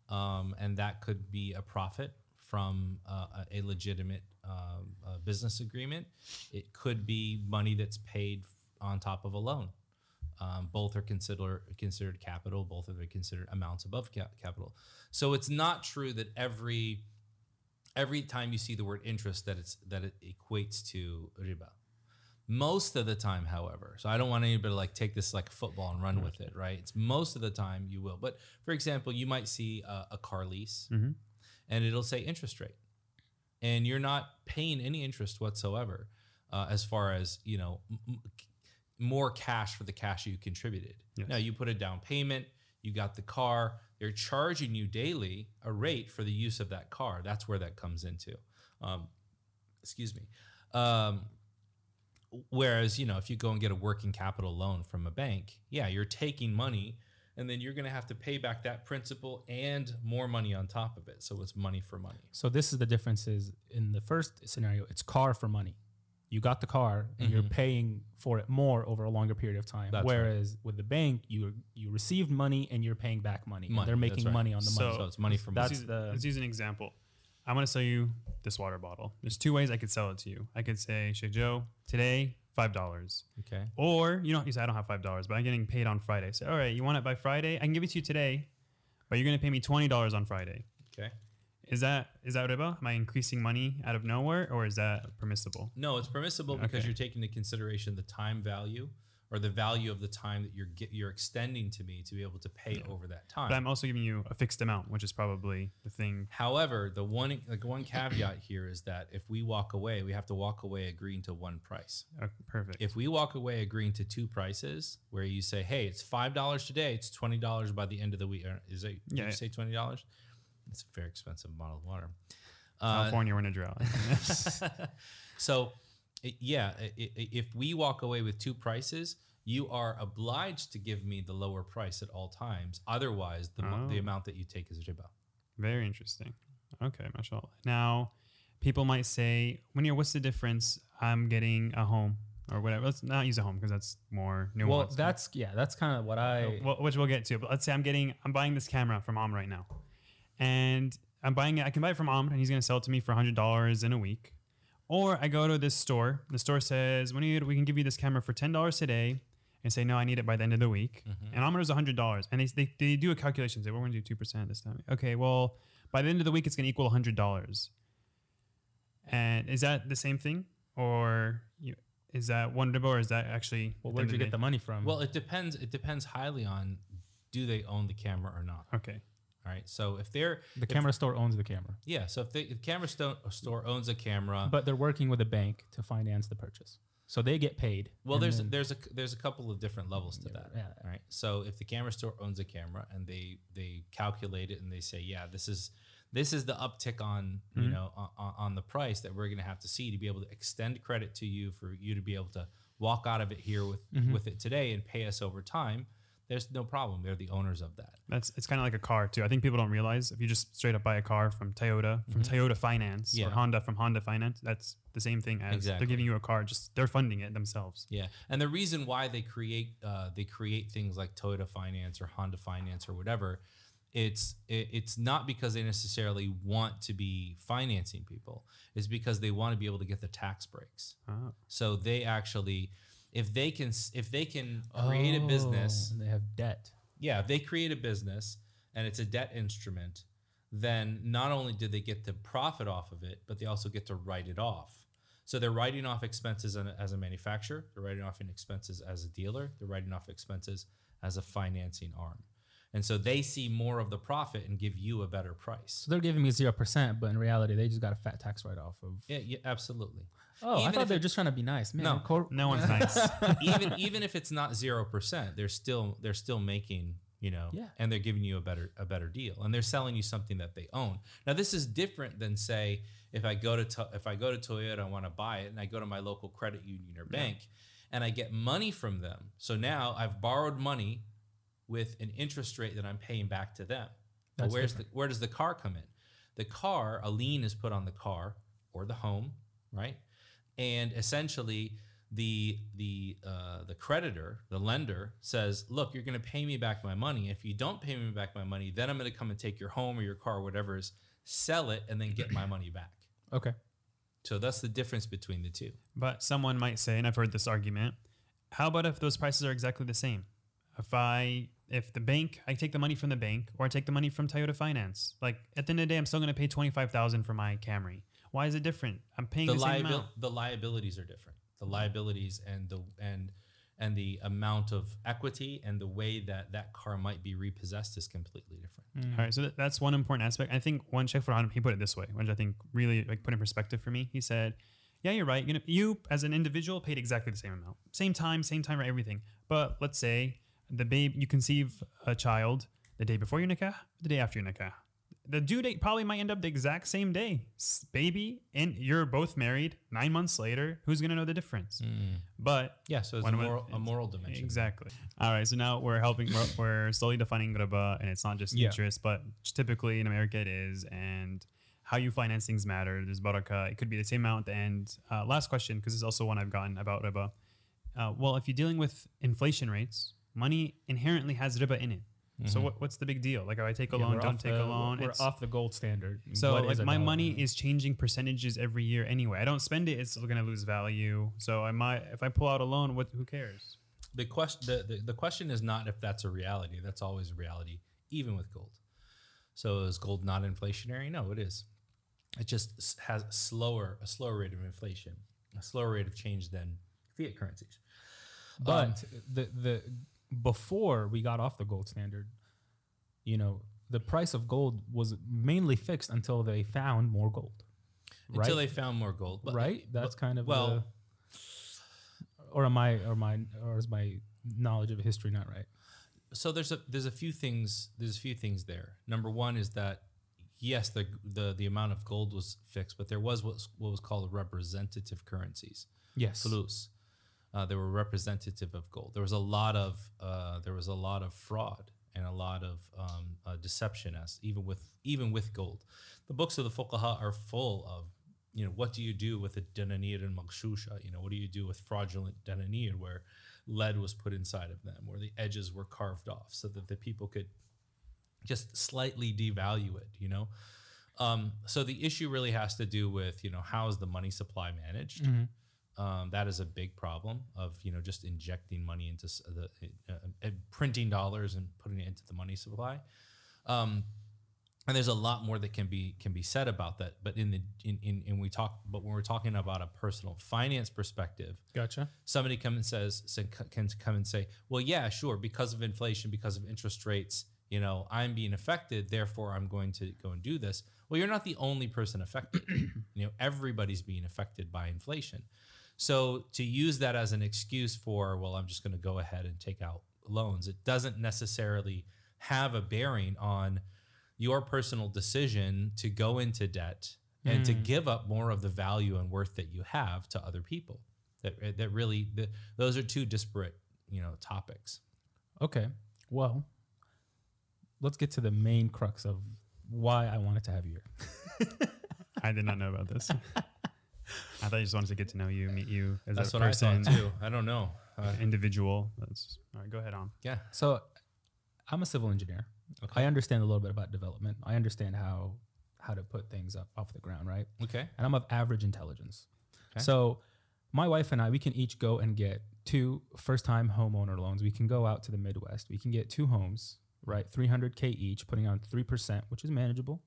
um, and that could be a profit from uh, a legitimate uh, business agreement. It could be money that's paid on top of a loan. Um, both are considered considered capital. Both are considered amounts above ca- capital. So it's not true that every every time you see the word interest that it's that it equates to riba. Most of the time, however, so I don't want anybody to like take this like football and run with it, right? It's most of the time you will. But for example, you might see a, a car lease Mhm. and it'll say interest rate, and you're not paying any interest whatsoever, uh, as far as you know, m- more cash for the cash you contributed. Yes. Now you put a down payment, you got the car, they're charging you daily a rate for the use of that car. That's where that comes into. Um, excuse me. Um, whereas, you know, if you go and get a working capital loan from a bank, yeah, you're taking money and then you're going to have to pay back that principal and more money on top of it. So it's money for money. So this is the differences in the first scenario. It's car for money. You got the car and you're paying for it more over a longer period of time. Mm-hmm. That's right. Whereas with the bank, you you received money and you're paying back money. Money, they're making right. money on the money. So it's money for money. That's let's, use, the- let's use an example. I'm going to sell you this water bottle. There's two ways I could sell it to you. I could say, Sheikh Joe, today, $5. Okay. Or, you know, you say, I don't have $5, but I'm getting paid on Friday. So, all right, you want it by Friday? I can give it to you today, but you're going to pay me $20 on Friday. Okay. Is that is that riba? Am I increasing money out of nowhere, or is that permissible? No, it's permissible because Okay. you're taking into consideration the time value or the value of the time that you're get, you're extending to me to be able to pay over that time. But I'm also giving you a fixed amount, which is probably the thing. However, the one like one caveat here is that if we walk away, we have to walk away agreeing to one price. Uh, perfect. If we walk away agreeing to two prices, where you say, "Hey, it's five dollars today, it's twenty dollars by the end of the week," or is it? Yeah. you say twenty dollars? It's a very expensive bottle of water. Uh, California, we're in a drought. so, yeah, if we walk away with two prices, you are obliged to give me the lower price at all times. Otherwise, the, mo- the Oh. amount that you take is riba. Very interesting. Okay, mashallah. Now, people might say, when you're, what's the difference? I'm getting a home or whatever. Let's not use a home because that's more nuanced. well, that's yeah, that's kind of what I. Uh, well, which we'll get to. But let's say I'm getting, I'm buying this camera from Om right now, and I'm buying it. I can buy it from Om, and he's going to sell it to me for hundred dollars in a week. Or I go to this store. The store says, "When you, we can give you this camera for ten dollars today," and say, "No, I need it by the end of the week." Mm-hmm. And I'm Om knows hundred dollars, and they, they they do a calculation. Say, "We're going to do two percent this time." Okay, well, by the end of the week, it's going to equal hundred dollars. And is that the same thing, or you, is that one riba, or is that actually? well, where'd end you get day- the money from? Well, it depends. It depends highly on do they own the camera or not. Okay. All right. So if they're the if- camera store owns the camera, yeah. So if, they, if the camera sto- store owns a camera, but they're working with a bank to finance the purchase, so they get paid. Well, there's then- there's a there's a couple of different levels to that. yeah. Right. So if the camera store owns a camera and they they calculate it and they say, yeah, this is this is the uptick on you Mm-hmm. know on, on the price that we're going to have to see to be able to extend credit to you for you to be able to walk out of it here with Mm-hmm. with it today and pay us over time. There's no problem. They're the owners of that. That's it's kind of like a car too. I think people don't realize if you just straight up buy a car from Toyota, from Toyota Finance, Mm-hmm. Yeah. or Honda from Honda Finance, that's the same thing as Exactly. they're giving you a car. Just they're funding it themselves. Yeah, and the reason why they create uh, they create things like Toyota Finance or Honda Finance or whatever, it's it, it's not because they necessarily want to be financing people. It's because they want to be able to get the tax breaks. Oh. So they actually, if they can if they can create a Oh, business, and they have debt. yeah, if they create a business and it's a debt instrument, then not only do they get to profit off of it, but they also get to write it off. So they're writing off expenses as a manufacturer, they're writing off expenses as a dealer, they're writing off expenses as a financing arm. And so they see more of the profit and give you a better price. So they're giving me zero percent, but in reality, they just got a fat tax write off of. Yeah, yeah absolutely. Oh, I Even thought if they're just trying to be nice. Man, No. cor- No one's nice. even even if it's not zero percent, they're still they're still making you know, Yeah. and they're giving you a better a better deal, and they're selling you something that they own. Now this is different than say if I go to if I go to Toyota I want to buy it, and I go to my local credit union or bank, and I get money from them. So now I've borrowed money with an interest rate that I'm paying back to them. That's where's the where does the car come in? The car, a lien is put on the car or the home, right? And essentially, the the uh, the creditor, the lender, says, "Look, you're going to pay me back my money. If you don't pay me back my money, then I'm going to come and take your home or your car, or whatever is, sell it, and then get my money back." okay. So that's the difference between the two. But someone might say, and I've heard this argument, how about if those prices are exactly the same? If I if the bank I take the money from the bank or I take the money from Toyota Finance, like at the end of the day, I'm still gonna pay twenty five thousand for my Camry. Why is it different? I'm paying The the, same amount. the liabilities are different. the liabilities and the and and the amount of equity and the way that that car might be repossessed is completely different. Mm. All right, so that, that's one important aspect. I think one Sheikh Farhan, he put it this way, which I think really like put in perspective for me. He said, "Yeah, you're right. You know, you as an individual paid exactly the same amount, same time, same time for everything. But let's say the babe you conceive a child the day before your nikah, the day after your nikah. The due date probably might end up the exact same day. Baby, and you're both married. Nine months later, who's gonna know the difference? But Yeah, so it's a we- moral, a moral dimension. Exactly. All right. So now we're helping. We're, we're slowly defining riba, and it's not just Yeah. interest, but typically in America it is. And how you finance things matter. There's barakah. It could be the same amount at the end. Uh, last question, because this is also one I've gotten about riba. Uh, well, if you're dealing with inflation rates, money inherently has riba in it. So what, what's the big deal? Like if I take a Yeah, loan, don't take the- a loan. We're it's- off the gold standard. so What is like my dollar? money is changing percentages every year anyway. I don't spend it; it's going to lose value. So I might, if I pull out a loan, what? Who cares? the question the, the, the question is not if that's a reality that's always a reality even with gold so is gold not inflationary no it is it just has a slower a slower rate of inflation a slower rate of change than fiat currencies But Um, the the before we got off the gold standard, you know, the price of gold was mainly fixed until they found more gold. Right? until they found more gold but, right? That's kind of well the, or am I or my or is my knowledge of history not right? so there's a there's a few things there's a few things there. Number one is that yes, the the the amount of gold was fixed, but there was what was, what was called representative currencies, Yes. flus. Uh, they were representative of gold. There was a lot of uh, there was a lot of fraud and a lot of um, uh, deception as even with even with gold. The books of the fuqaha are full of you know what do you do with a denanir and magshusha? You know what do you do with fraudulent denanir where lead was put inside of them, where the edges were carved off so that the people could just slightly devalue it, you know? Um, so the issue really has to do with, you know, how is the money supply managed? Um, that is a big problem of, you know, just injecting money into the, uh, uh, printing dollars and putting it into the money supply. Um, and there's a lot more that can be can be said about that. But in the in, in, in we talk, but when we're talking about a personal finance perspective, Gotcha. somebody come and says can come and say, well, yeah, sure, because of inflation, because of interest rates, you know, I'm being affected, therefore I'm going to go and do this. Well, you're not the only person affected. you know, everybody's being affected by inflation. So to use that as an excuse for, well, I'm just going to go ahead and take out loans, it doesn't necessarily have a bearing on your personal decision to go into debt and to hmm. give up more of the value and worth that you have to other people. That eh, that really the, those are two disparate, you know, topics. Okay. Well, let's get to the main crux of why I wanted to have you here. I did not know about this. I thought you just wanted to get to know you, meet you as That's a what I person, thought too. I don't know. Uh, individual. That's all right. Go ahead on. yeah. So, I'm a civil engineer. Okay. I understand a little bit about development. I understand how how to put things up off the ground, right? Okay. and I'm of average intelligence. Okay. So my wife and I, we can each go and get two first-time homeowner loans. We can go out to the Midwest. We can get two homes, right? 300k each, putting on three percent, which is manageable,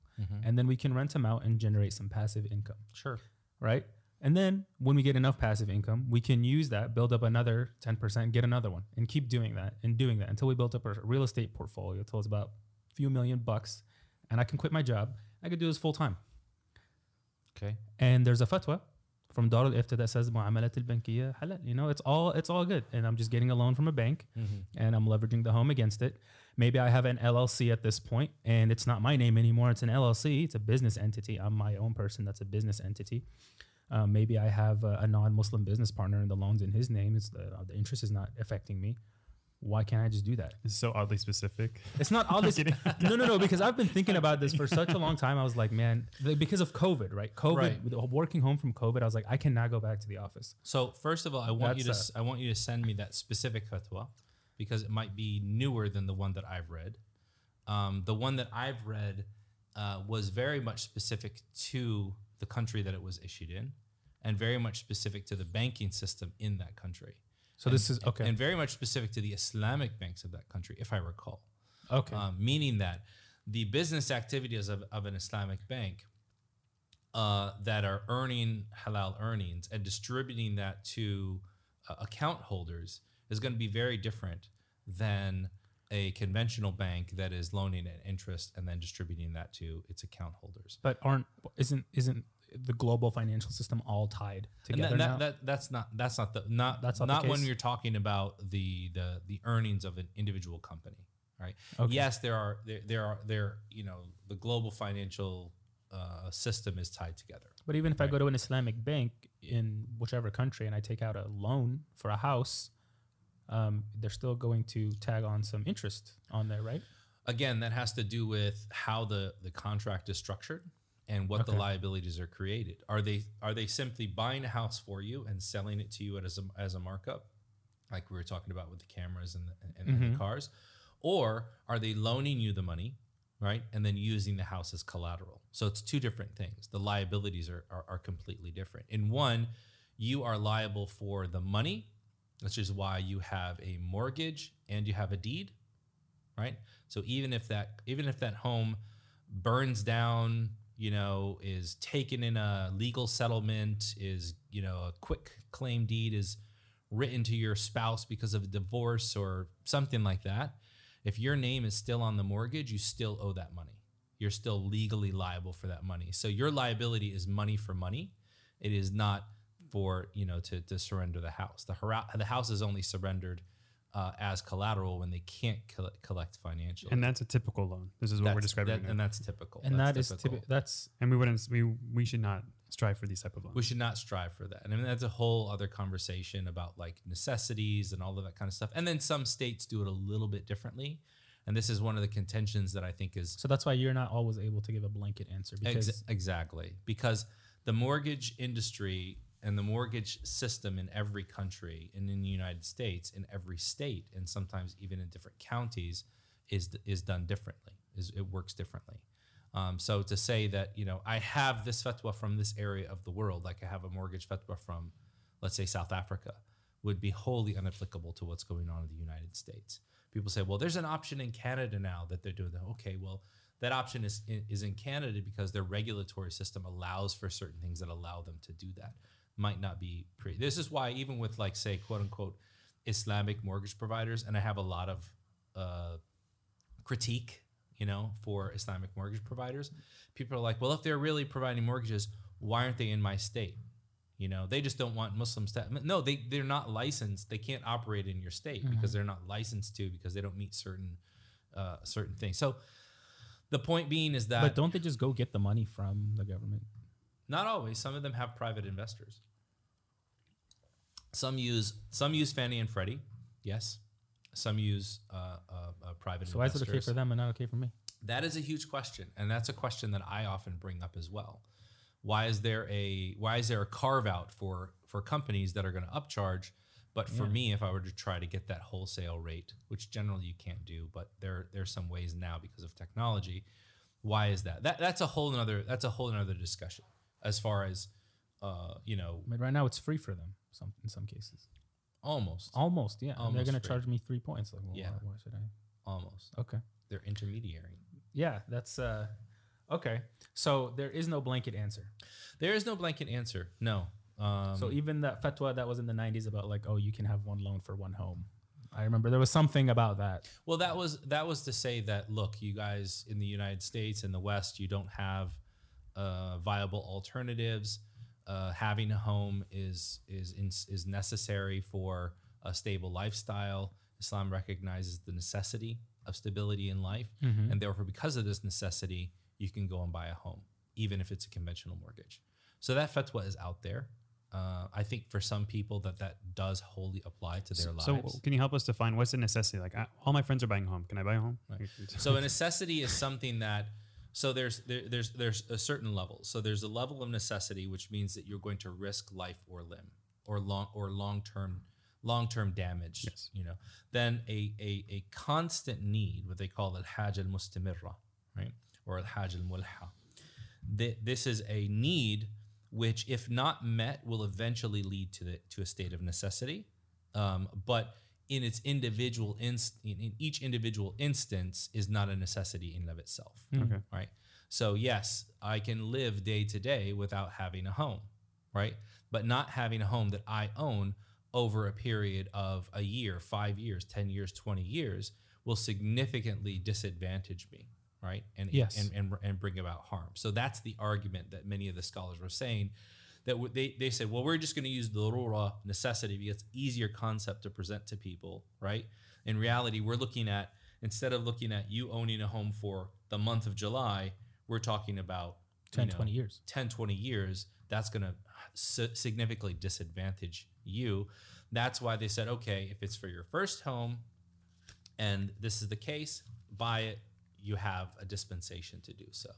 and then we can rent them out and generate some passive income, Sure. Right? And then when we get enough passive income, we can use that, build up another 10%, get another one, and keep doing that and doing that until we built up a real estate portfolio till it's about a few million bucks, and I can quit my job. I could do this full time. Okay. and there's a fatwa from Dar al-Ifta that says mu'amalat al-bankiyya halal. You know, it's all it's all good, and I'm just getting a loan from a bank, mm-hmm. and I'm leveraging the home against it. Maybe I have an LLC at this point, and it's not my name anymore. It's an LLC. It's a business entity. I'm my own person. That's a business entity. Um, maybe I have a, a non-Muslim business partner, and the loan's in his name. It's the, the interest is not affecting me. Why can't I just do that? It's so oddly specific. It's not oddly. this. no, no, no. Because I've been thinking about this for such a long time. I was like, man, because of COVID, right? COVID, Right. working home from COVID, I was like, I cannot go back to the office. So first of all, I want you to That's, s- I want you to send me that specific fatwa because it might be newer than the one that I've read. Um, the one that I've read uh, was very much specific to the country that it was issued in, and very much specific to the banking system in that country. So this is okay. and very much specific to the Islamic banks of that country, if I recall. okay. Um, meaning that the business activities of, of an Islamic bank uh, that are earning halal earnings and distributing that to uh, account holders is going to be very different than a conventional bank that is loaning at interest and then distributing that to its account holders. But aren't isn't isn't the global financial system all tied And together that, now? that, that, that's not that's not the not That's not not, when you're talking about the the the earnings of an individual company, right? Okay. Yes, there are there, there are there you know the global financial uh, system is tied together. But even if I go to an Islamic bank in whichever country and I take out a loan for a house, um, they're still going to tag on some interest on there, right? Again, that has to do with how the the contract is structured and what the liabilities are created. Are they are they simply buying a house for you and selling it to you as a, as a markup, like we were talking about with the cameras and the, and, and Mhm. the cars, or are they loaning you the money, right, and then using the house as collateral? So it's two different things. The liabilities are are, are completely different. In one, you are liable for the money, which is why you have a mortgage and you have a deed, right? So even if that even if that home burns down, you know, is taken in a legal settlement, is you know a quick claim deed is written to your spouse because of a divorce or something like that, if your name is still on the mortgage, you still owe that money. You're still legally liable for that money. So your liability is money for money. It is not for you know to, to surrender the house. The hara- the house is only surrendered uh, as collateral when they can't coll- collect financially. And that's a typical loan. This is what we're describing. that- and that's typical. And that's that is typical. typi- that's and we wouldn't. We we should not strive for these type of loans. we should not strive for that. And I mean, that's a whole other conversation about like necessities and all of that kind of stuff. And then some states do it a little bit differently. And this is one of the contentions that I think is so that's why you're not always able to give a blanket answer because Ex- exactly because the mortgage industry and the mortgage system in every country and in the United States, in every state, and sometimes even in different counties, is is done differently. Is it works differently. Um, so to say that you know I have this fatwa from this area of the world, like I have a mortgage fatwa from, let's say South Africa, would be wholly unapplicable to what's going on in the United States. People say, well, there's an option in Canada now that they're doing that. Okay, well, that option is is in Canada because their regulatory system allows for certain things that allow them to do that. Might not be pre. This is why even with like say quote unquote Islamic mortgage providers, and I have a lot of uh, critique, you know, for Islamic mortgage providers. People are like, well, if they're really providing mortgages, why aren't they in my state? You know, they just don't want Muslims to. No, they they're not licensed. They can't operate in your state because they're not licensed to because they don't meet certain uh, certain things. So the point being is that but don't they just go get the money from the government? Not always. Some of them have private investors. Some use some use Fannie and Freddie. Yes. Some use uh, uh, uh, private So why is it okay for them and not okay for me? That is a huge question, and that's a question that I often bring up as well. Why is there a why is there a carve out for for companies that are going to upcharge? But for Yeah. me, if I were to try to get that wholesale rate, which generally you can't do, but there there's some ways now because of technology. Why is that? That that's a whole another that's a whole another discussion as far as uh, you know mean, right now it's free for them. Some in some cases, almost almost yeah. and they're gonna free. charge me three points. Like, well, Yeah. why, why should I? almost Okay. they're intermediary. Yeah, that's uh, okay. So there is no blanket answer. There is no blanket answer. No. Um, so even that fatwa that was in the '90s about like, oh, you can have one loan for one home. I remember there was something about that. Well, that was that was to say that look, you guys in the United States and the West, you don't have uh, viable alternatives. Uh, having a home is is in, is necessary for a stable lifestyle. Islam recognizes the necessity of stability in life, Mm-hmm. and therefore, because of this necessity, you can go and buy a home, even if it's a conventional mortgage. So that fatwa is out there. Uh, I think for some people that that does wholly apply to their So lives. So, can you help us define what's a necessity? Like I, all my friends are buying a home. Can I buy a home? So a necessity is something that so there's there, there's there's a certain level. So there's a level of necessity which means that you're going to risk life or limb or long or long term long term damage. Yes. You know. Then a, a a constant need, what they call al haj al mustamirra, right? Or al haj al mulha. This is a need which, if not met, will eventually lead to the to a state of necessity. Um, but in its individual inst- in, in each individual instance is not a necessity in and of itself mm-hmm. Okay. right So yes, I can live day to day without having a home, right? But not having a home that I own over a period of a year, 5 years, 10 years, 20 years will significantly disadvantage me, right? And Yes. and and, and bring about harm. So that's the argument that many of the scholars were saying that they, they said, well, we're just going to use the darura necessity because it's easier concept to present to people, right? In reality, we're looking at instead of looking at you owning a home for the month of July, we're talking about 10, you know, 20 years. 10, 20 years. That's going to significantly disadvantage you. That's why they said, okay, if it's for your first home and this is the case, buy it. You have a dispensation to do so.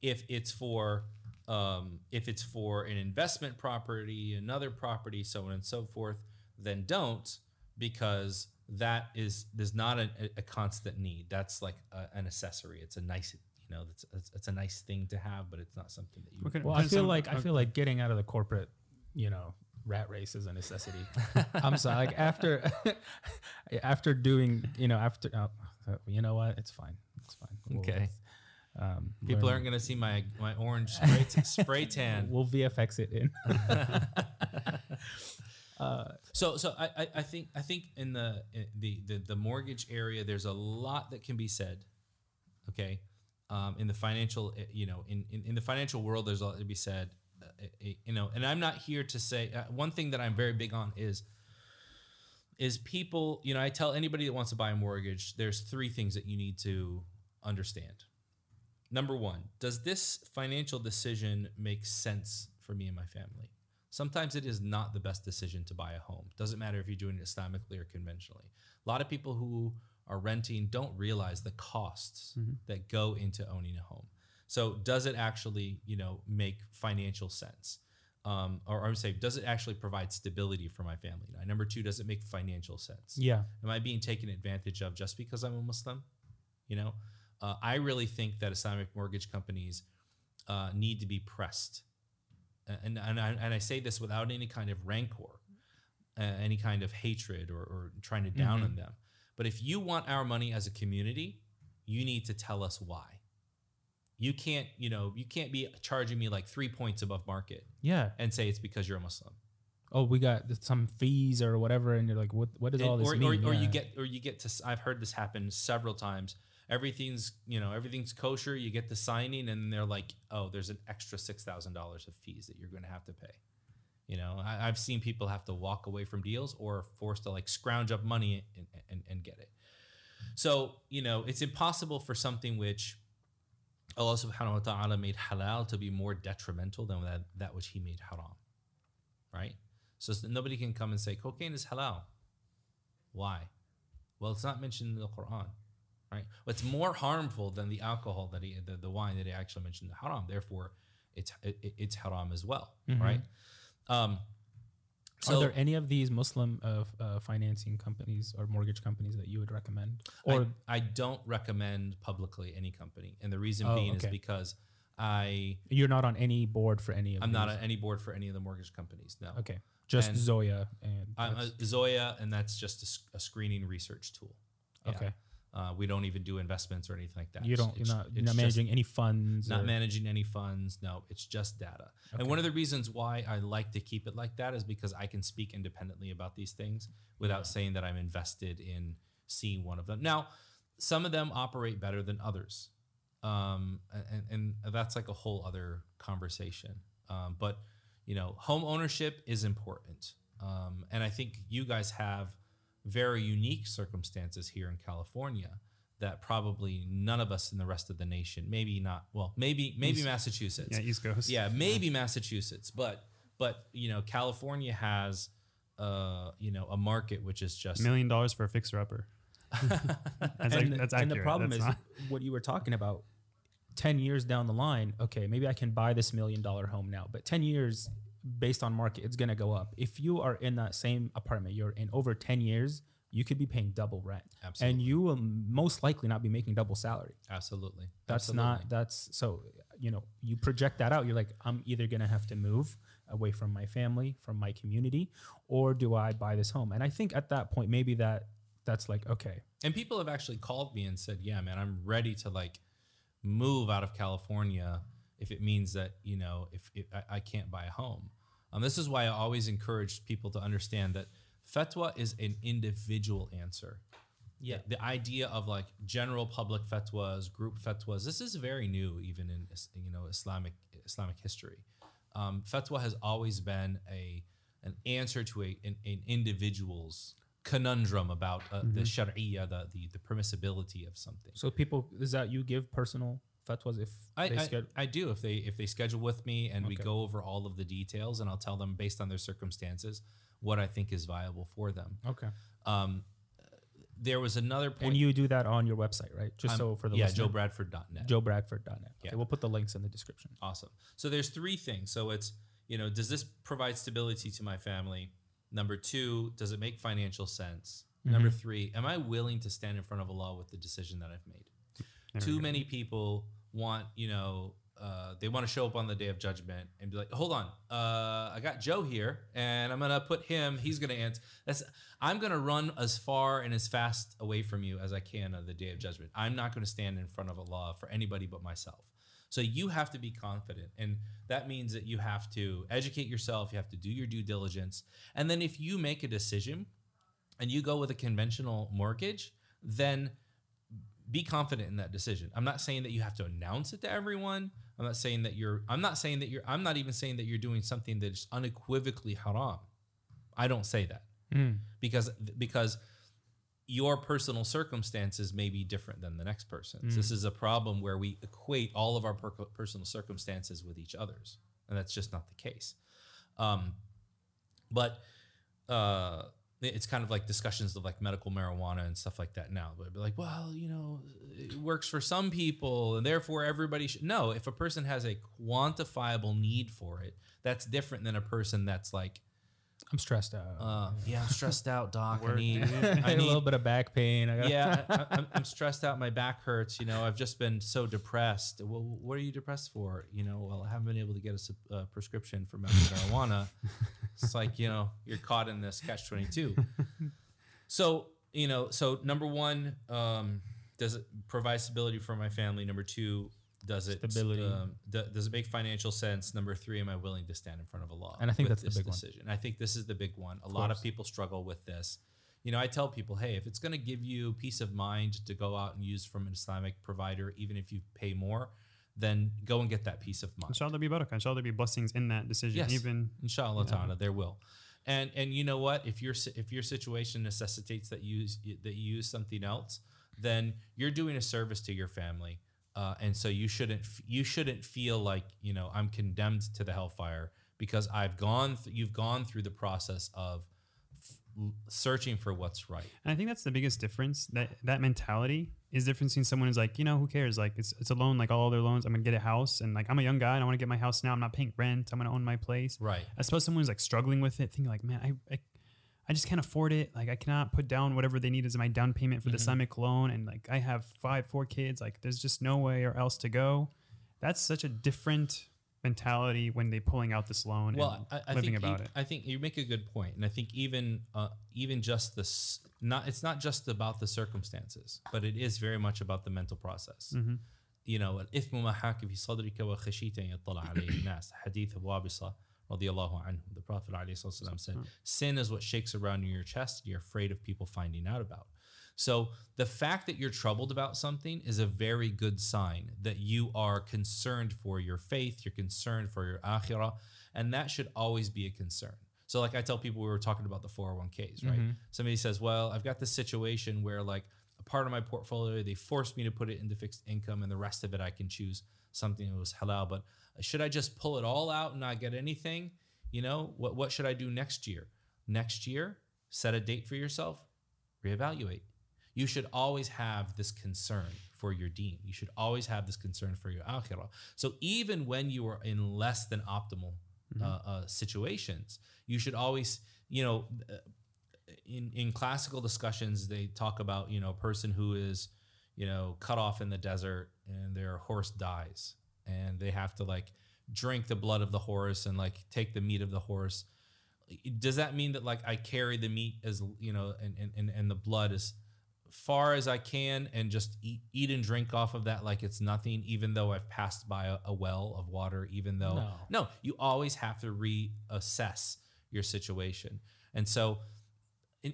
If it's for um, if it's for an investment property, another property, so on and so forth, then don't because that is there's not a, a constant need. That's like a, an accessory. It's a nice you know it's, it's it's a nice thing to have, but it's not something that you. Okay, Well, I feel on- like I feel like getting out of the corporate, you know, rat race is a necessity. I'm sorry. Like after after doing, you know, after uh, you know what, it's fine. It's fine. We'll, Okay. Um, People learn- aren't going to see my my orange spray, t- spray tan. We'll VFX it in. So so I, I, think I think in the, the the the mortgage area there's a lot that can be said. Okay, um, in the financial uh, you know in, in in the financial world there's a lot to be said. Uh, uh, you know, and I'm not here to say uh, one thing that I'm very big on is is people. You know, I tell anybody that wants to buy a mortgage, there's three things that you need to understand. Number one, does this financial decision make sense for me and my family? Sometimes it is not the best decision to buy a home. Doesn't matter if you're doing it Islamically or conventionally. A lot of people who are renting don't realize the costs that go into owning a home. So does it actually, you know, make financial sense? Um, or I would say, does it actually provide stability for my family? Now, number two, does it make financial sense? yeah. Am I being taken advantage of just because I'm a Muslim? You know, uh, I really think that Islamic mortgage companies uh, need to be pressed, and and I, and I say this without any kind of rancor, uh, any kind of hatred or, or trying to down on them. But if you want our money as a community, you need to tell us why. You can't, you know, you can't be charging me like three points above market Yeah. and say it's because you're a Muslim. Oh, we got some fees or whatever, and you're like, what? What does all this or, mean? or, or you get or you get to I've heard this happen several times everything's you know everything's kosher you get the signing and they're like oh there's an extra $6000 of fees that you're going to have to pay. You know I, i've seen people have to walk away from deals or forced to like scrounge up money and, and, and get it. So you know it's impossible for something which allah subhanahu wa ta'ala made halal to be more detrimental than that, that which he made haram right? So nobody can come and say cocaine is halal. Why? Well, it's not mentioned in the Quran, right? It's more harmful than the alcohol that he, the, the wine that he actually mentioned in haram. Therefore, it's it, it- it's haram as well, right? Um, Are there any of these Muslim uh, uh, financing companies or mortgage companies that you would recommend? Or I, I don't recommend publicly any company, and the reason Oh, being is because I you're not on any board for any of I'm not on any board for any of the mortgage companies. No, Okay. Just And- Zoya and I'm a Zoya, and that's just a screening research tool. Yeah. okay. Uh, we don't even do investments or anything like that. You don't. You're not. You're not managing any funds. not or- managing any funds. No, it's just data. And one of the reasons why I like to keep it like that is because I can speak independently about these things without saying that I'm invested in seeing one of them. Now, some of them operate better than others. Um, and, and that's like a whole other conversation. Um, but, you know, home ownership is important. Um, and I think you guys have very unique circumstances here in California that probably none of us in the rest of the nation, maybe not, well, maybe maybe Massachusetts, Yeah, East Coast. yeah, maybe Massachusetts, but but you know, California has uh, you know, a market which is just Million dollars for a fixer upper. that's, and, ac- that's and the problem That's is not- what you were talking about 10 years down the line okay maybe i can buy this million dollar home now but 10 years based on market it's going to go up. If you are in that same apartment you're in over 10 years you could be paying double rent. Absolutely. and you will most likely not be making double salary. Absolutely. That's absolutely. not that's so you know you project that out you're like i'm either going to have to move away from my family from my community or do i buy this home? And i think at that point maybe that that's like okay. And people have actually called me and said, "Yeah, man, I'm ready to like move out of California if it means that you know if, if I, I can't buy a home. Um, this is why I always encourage people to understand that fatwa is an individual answer. Yeah. The idea of like general public fatwas, group fatwas, this is very new even in you know Islamic Islamic history. Um, fatwa has always been a an answer to a an, an individual's conundrum about uh, the sharia, the, the the permissibility of something. So people, is that you give personal fatwas if I, they I, schedule? I do if they if they schedule with me and we go over all of the details and I'll tell them based on their circumstances what I think is viable for them. Okay. Um, there was another point. And you do that on your website, right? Just so for the yeah, listener. joebradford.net. joebradford.net. Okay, Yeah. we'll put the links in the description. Awesome. So there's three things. So it's, you know, does this provide stability to my family? Number two, does it make financial sense? Number three, am I willing to stand in front of Allah with the decision that I've made? Too many people want, you know, uh, they want to show up on the day of judgment and be like, hold on, uh, I got Joe here and I'm going to put him, he's going to answer. That's, I'm going to run as far and as fast away from you as I can on the day of judgment. I'm not going to stand in front of Allah for anybody but myself. So you have to be confident. And that means that you have to educate yourself, you have to do your due diligence. And then if you make a decision and you go with a conventional mortgage, then be confident in that decision. I'm not saying that you have to announce it to everyone. I'm not saying that you're I'm not saying that you're I'm not even saying that you're doing something that is unequivocally haram. I don't say that. Because because your personal circumstances may be different than the next person's. This is a problem where we equate all of our per- personal circumstances with each other's, and that's just not the case. Um, but uh, it's kind of like discussions of like medical marijuana and stuff like that now. But like, well, you know, it works for some people, and therefore everybody should. No, if a person has a quantifiable need for it, that's different than a person that's like, I'm stressed out. uh, yeah, I'm stressed out, doc. I need. I need a little bit of back pain. I got yeah, I, I'm, I'm stressed out. My back hurts. You know, I've just been so depressed. Well, what are you depressed for? You know, well, I haven't been able to get a uh, prescription for medical marijuana. It's like you know, you're caught in this catch twenty two. So you know, so number one, um, does it provide stability for my family? Number two, does it Stability. Um, do- does it make financial sense? Number three, am I willing to stand in front of Allah? And I think that's the big one. decision? I think this is the big one. A lot of people struggle with this. You know, I tell people, hey, if it's going to give you peace of mind to go out and use from an Islamic provider, even if you pay more, then go and get that peace of mind. Inshallah, there be barakah. Inshallah, there be blessings in that decision. Yes. Even Inshallah ta'ala, there will. And and you know what? If your if your situation necessitates that you use that you use something else, then you're doing a service to your family. Uh, and so you shouldn't you shouldn't feel like you know I'm condemned to the hellfire because I've gone th- you've gone through the process of f- searching for what's right. And I think that's the biggest difference. That that mentality is different between someone who's like, you know, who cares? Like it's it's a loan, like all other loans. I'm gonna get a house, and like I'm a young guy, and I want to get my house now. I'm not paying rent. I'm gonna own my place. Right. I suppose someone who's like struggling with it, thinking like, man, I, I I just can't afford it. Like I cannot put down whatever they need as my down payment for mm-hmm. the Islamic loan. And like I have five, four kids. Like there's just no way or else to go. That's such a different mentality when they pulling out this loan well, and I, I living about it. I think you make a good point, and I think even uh, even just this not it's not just about the circumstances, but it is very much about the mental process. Mm-hmm. You know, if ما حاك في صدرك وخشيت أن يطلع عليه nas hadith أبو عبصة radiallahu anhu. The Prophet ﷺ said, hmm. Sin is what shakes around in your chest and you're afraid of people finding out about. So the fact that you're troubled about something is a very good sign that you are concerned for your faith, you're concerned for your akhirah, and that should always be a concern. So like I tell people we were talking about the 401ks, right? Mm-hmm. Somebody says, "Well, I've got this situation where like a part of my portfolio they forced me to put it into fixed income and the rest of it I can choose something that was halal, but should I just pull it all out and not get anything? You know, what what should I do next year? Next year, set a date for yourself, reevaluate you should always have this concern for your deen. You should always have this concern for your akhirah. So even when you are in less than optimal uh, uh, situations, you should always, you know, uh, in in classical discussions they talk about you know a person who is, you know, cut off in the desert and their horse dies and they have to like drink the blood of the horse and like take the meat of the horse. Does that mean that like I carry the meat as you know and and and, the blood as far as I can and just eat, eat and drink off of that like it's nothing, even though I've passed by a, a well of water, even though, No. no, you always have to reassess your situation. And so,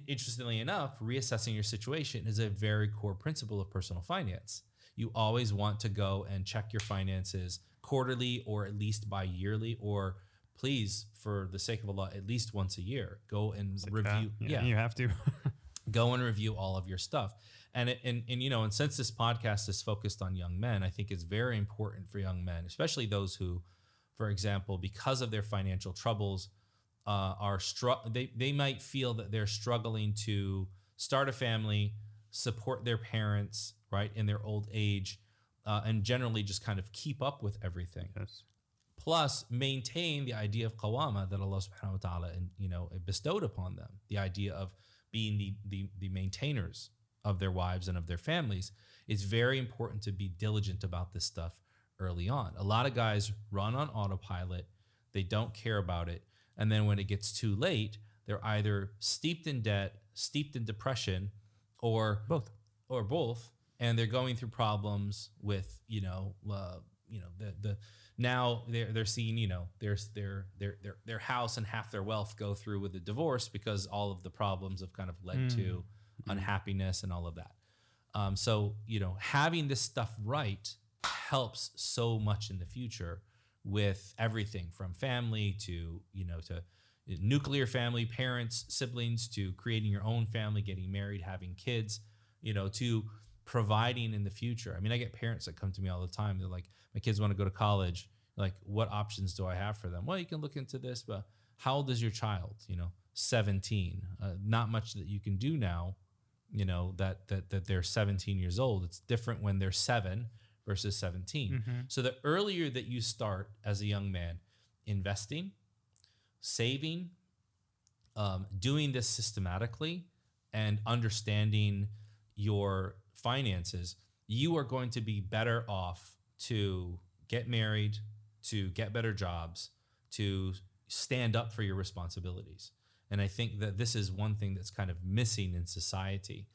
interestingly enough, reassessing your situation is a very core principle of personal finance. You always want to go and check your finances quarterly or at least bi yearly, or please, for the sake of Allah, at least once a year. Go and Like review. that. Yeah, you have to. go and review all of your stuff. And it, and and you know, and since this podcast is focused on young men, I think it's very important for young men, especially those who, for example, because of their financial troubles, uh, are str- they they might feel that they're struggling to start a family, support their parents, right, in their old age, uh, and generally just kind of keep up with everything. Yes. plus maintain the idea of qawama that Allah subhanahu wa ta'ala and you know bestowed upon them. The idea of being the, the the maintainers of their wives and of their families it's very important to be diligent about this stuff early on. A lot of guys run on autopilot. They don't care about it and then when it gets too late they're either steeped in debt steeped in depression or Both. or both, and they're going through problems with you know uh, you know the the now they're they're seeing you know there's their their their their house and half their wealth go through with a divorce because all of the problems have kind of led to unhappiness and all of that. Um, so you know having this stuff right helps so much in the future with everything from family to you know to nuclear family, parents, siblings, to creating your own family, getting married, having kids, you know, to providing in the future. I mean, I get parents that come to me all the time. They're like, my kids want to go to college. Like, what options do I have for them? Well, you can look into this, but how old is your child? You know, 17. Uh, not much that you can do now, you know, that, that, that they're 17 years old. It's different when they're seven versus 17. So the earlier that you start as a young man investing, saving, um, doing this systematically, and understanding your finances, you are going to be better off to get married, to get better jobs, to stand up for your responsibilities. And I think that this is one thing that's kind of missing in society.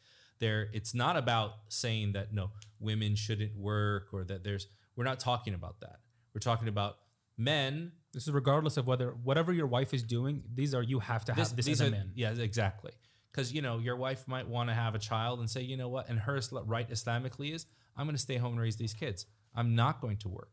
There, it's not about saying that no women shouldn't work or that there's. We're not talking about that. We're talking about men This is regardless of whether whatever your wife is doing. These are you have to have this, these as a are- man. Yeah, exactly. Because you know your wife might want to have a child and say, you know what, and her right Islamically is, I'm going to stay home and raise these kids. I'm not going to work.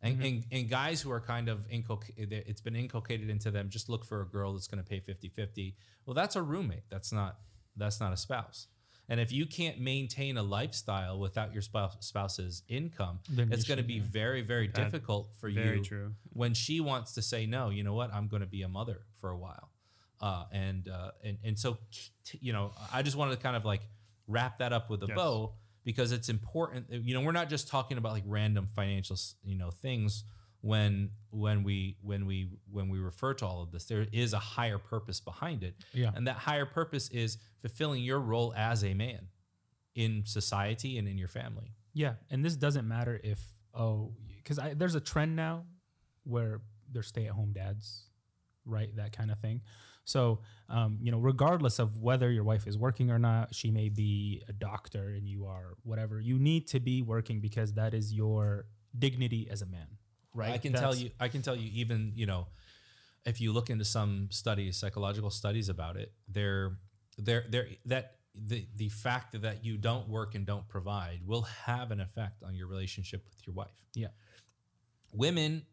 And, Mm-hmm. and, and guys who are kind of inculcated, it's been inculcated into them, just look for a girl that's going to pay 50 50. Well, that's a roommate. That's not, that's not a spouse. And if you can't maintain a lifestyle without your spouse's income, Then it's going to be very, very That- difficult for very you true. when she wants to say no you know what i'm going to be a mother for a while uh, and uh, and and so you know i just wanted to kind of like wrap that up with a Yes. bow because it's important you know we're not just talking about like random financial you know things when when we when we when we refer to all of this there is a higher purpose behind it Yeah. and that higher purpose is fulfilling your role as a man in society and in your family Yeah, and this doesn't matter if oh, because there's a trend now where they're stay-at-home dads, right? That kind of thing. So, um, you know, regardless of whether your wife is working or not, she may be a doctor and you are whatever. You need to be working because that is your dignity as a man, right? I can tell you. I can tell you. Even you know, if you look into some studies, psychological studies about it, they're they're they're that the the fact that you don't work and don't provide will have an effect on your relationship with your wife. Yeah. Women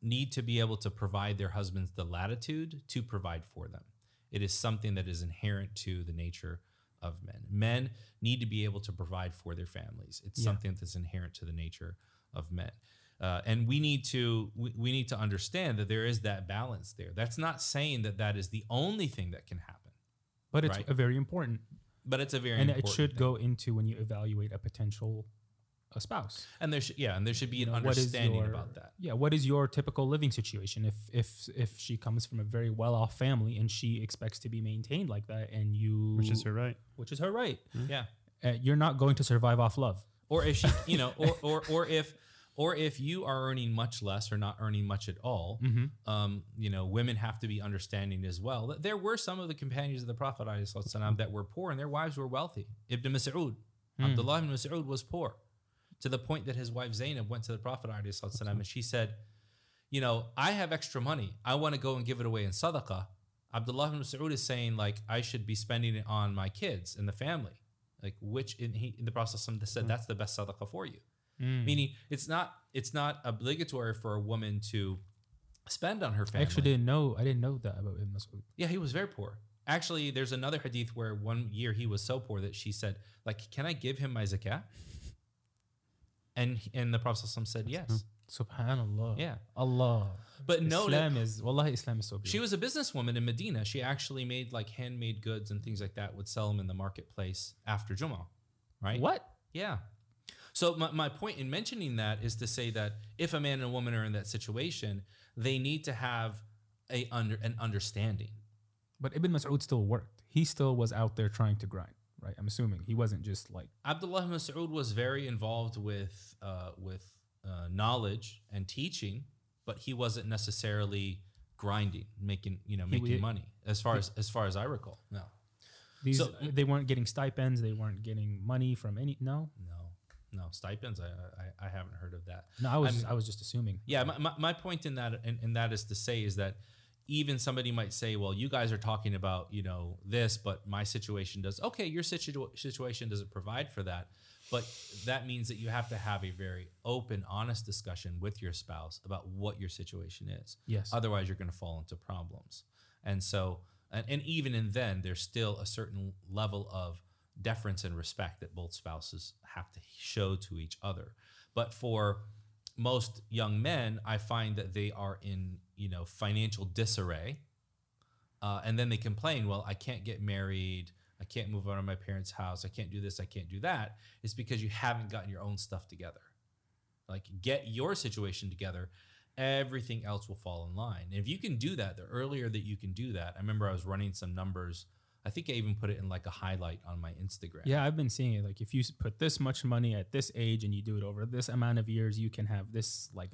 need to be able to provide their husbands the latitude to provide for them. It is something that is inherent to the nature of men. Men need to be able to provide for their families. It's Yeah. something that's inherent to the nature of men. Uh, and we need to we, we need to understand that there is that balance there. That's not saying that that is the only thing that can happen, but it's right. a very important, but it's a very and it should thing. go into when you evaluate a potential a spouse. And there should yeah, and there should be an know, understanding your- about that. Yeah, what is your typical living situation? If if if she comes from a very well off family and she expects to be maintained like that, and you, which is her right. which is her right, Yeah. uh, you're not going to survive off love. or if she you know or or or if or if you are earning much less or not earning much at all, Mm-hmm. um, you know, women have to be understanding as well. that There were some of the companions of the Prophet ﷺ that were poor and their wives were wealthy. Ibn Mas'ud, Hmm. Abdullah ibn Mas'ud was poor to the point that his wife Zainab went to the Prophet ﷺ and she said, you know, I have extra money. I want to go and give it away in sadaqah. Abdullah ibn Mas'ud is saying like I should be spending it on my kids and the family. Like which in, he, in the process some Hmm. said that's the best sadaqah for you. Mm. Meaning it's not it's not obligatory for a woman to spend on her family. I actually didn't know. I didn't know that about Ibn Mas'ud. Yeah, he was very poor. Actually, there's another hadith where one year he was so poor that she said, like, can I give him my zakat? And and the Prophet said yes. Subhanallah. Yeah. Allah. But no, Islam is Wallahi Islam is so beautiful. she was a businesswoman in Medina. She actually made like handmade goods and things like that, would sell them in the marketplace after Jummah, right? what? Yeah. So my, my point in mentioning that is to say that if a man and a woman are in that situation, they need to have a under an understanding. But Ibn Mas'ud still worked. He still was out there trying to grind, right? I'm assuming he wasn't just like Abdullah Mas'ud was very involved with uh, with uh, knowledge and teaching, but he wasn't necessarily grinding, making you know He- making money. As far as as far as I recall, no, these. So- they weren't getting stipends. They weren't getting money from any. No, no, no stipends. I I, I haven't heard of that. no. I was just, I was just assuming. Yeah, my, my, my point in that and, and that is to say is that even somebody might say, well, you guys are talking about you know this, but my situation does. Okay, your situa- situation doesn't provide for that, but that means that you have to have a very open, honest discussion with your spouse about what your situation is. Yes. Otherwise, you're going to fall into problems. And so, and, and even in then, there's still a certain level of deference and respect that both spouses have to show to each other. But for most young men, I find that they are in you know financial disarray, uh, and then they complain, "Well, I can't get married." I can't move out of my parents' house. I can't do this. I can't do that. It's because you haven't gotten your own stuff together. Like, get your situation together. Everything else will fall in line. And if you can do that, the earlier that you can do that, I remember I was running some numbers. I think I even put it in like a highlight on my Instagram. Yeah, I've been seeing it. Like if you put this much money at this age and you do it over this amount of years, you can have this like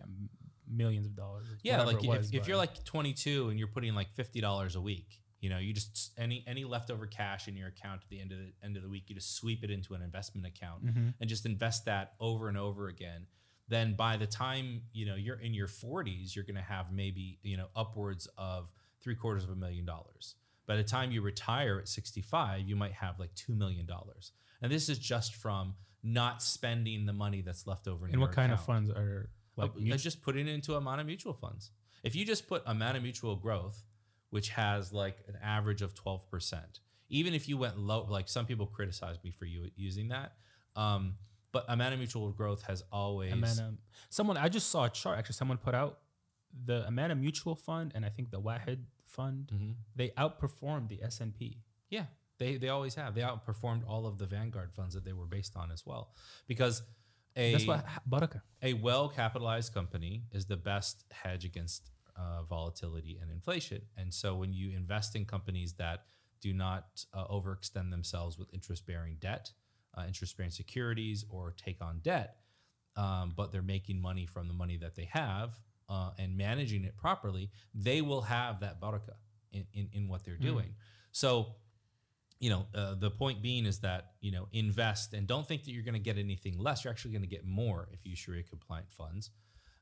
millions of dollars. Yeah, like was, if, if you're like 22 and you're putting like $50 a week, you know, you just any any leftover cash in your account at the end of the end of the week, you just sweep it into an investment account Mhm. and just invest that over and over again. Then by the time you know you're in your 40s, you're going to have maybe you know upwards of three quarters of a million dollars. By the time you retire at 65, you might have like two million dollars. And this is just from not spending the money that's left over. In and what kind of funds are like Uh, just putting it into Amana Mutual funds. If you just put Amana Mutual Growth, which has like an average of 12%, even if you went low, like some people criticize me for you using that. Um, but Amana Mutual Growth has always. Amana. Someone I just saw a chart. Actually, someone put out the Amana Mutual Fund and I think the Wahed Fund. Mhm. They outperformed the S and P. Yeah, they, they always have. They outperformed all of the Vanguard funds that they were based on as well. Because a, That's what Baraka. a well capitalized company is the best hedge against uh, volatility and inflation. And so when you invest in companies that do not uh, overextend themselves with interest bearing debt, uh, interest bearing securities, or take on debt, um, but they're making money from the money that they have uh, and managing it properly, they will have that baraka in, in, in what they're doing. So, you know, uh, the point being is that, you know, invest and don't think that you're going to get anything less. You're actually going to get more if you use Sharia compliant funds.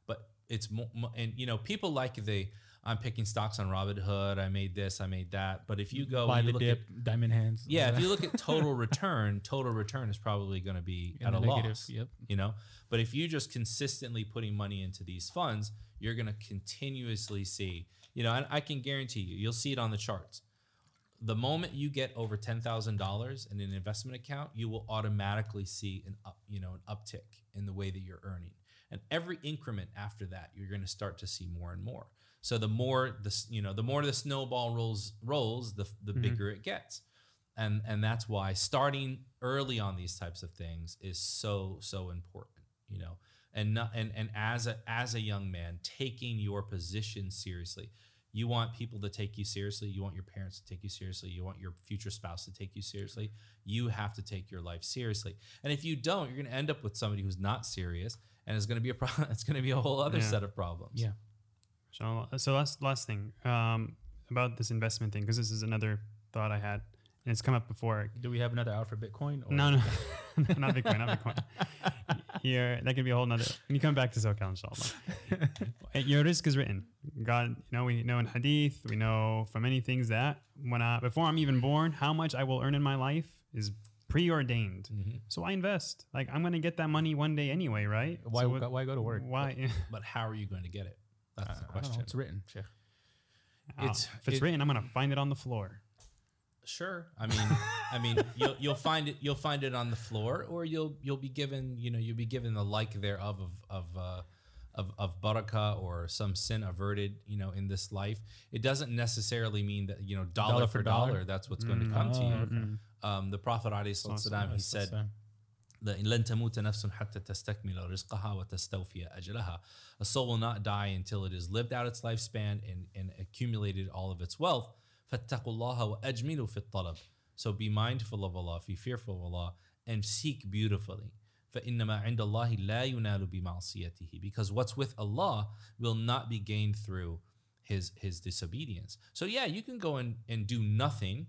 But it's more, and you know, people like the I'm picking stocks on Robinhood. I made this, I made that. But if you go Buy you the look dip, at diamond hands. yeah, if you look at total return, total return is probably going to be In at a negative, loss. yep. You know, but if you just consistently putting money into these funds, you're going to continuously see. You know, and I can guarantee you, you'll see it on the charts. The moment you get over ten thousand dollars in an investment account, you will automatically see an up, you know, an uptick in the way that you're earning. And every increment after that, you're going to start to see more and more. So the more this, you know, the more the snowball rolls rolls, the the mm-hmm. bigger it gets and and that's why starting early on these types of things is so so important you know and not and and as a as a young man taking your position seriously You want people to take you seriously. You want your parents to take you seriously. You want your future spouse to take you seriously. You have to take your life seriously. And if you don't, you're going to end up with somebody who's not serious, and it's going to be a problem. It's going to be a whole other Yeah. set of problems. Yeah. Inshallah. So last last thing um, about this investment thing, because this is another thought I had, and it's come up before. Do we have another out for Bitcoin? Or No, no, not Bitcoin, not Bitcoin. Here, that could be a whole nother. When you come back to SoCal, inshallah. Uh, Your rizq is written. God, you know, we know in Hadith, we know from many things that when I, before I'm even born, how much I will earn in my life is preordained. Mhm. So I invest. Like I'm gonna get that money one day anyway, right? Why, So what- why go to work? Why? But how are you going to get it? That's the I don't know. question. It's written, Sheikh. It's- Uh, if it's it- written, I'm gonna find it on the floor. Sure. I mean, I mean, you'll you'll find it you'll find it on the floor, or you'll you'll be given you know you'll be given the like thereof of of uh, of of barakah or some sin averted you know in this life. It doesn't necessarily mean that you know dollar, Dollar for for dollar, dollar? that's what's going to come to Oh, you. okay. Um, the Prophet ﷺ, he said. لأن لن تموت نفس حتى تستكمل رزقها وتستوفي أجلها. A soul will not die until it has lived out its lifespan and, and accumulated all of its wealth. فاتقوا الله وأجملوا في الطلب. So be mindful of Allah, be fearful of Allah, and seek beautifully. فإنما عند الله لا ينال بمعصيته. Because what's with Allah will not be gained through his his disobedience. So yeah, you can go and, and do nothing,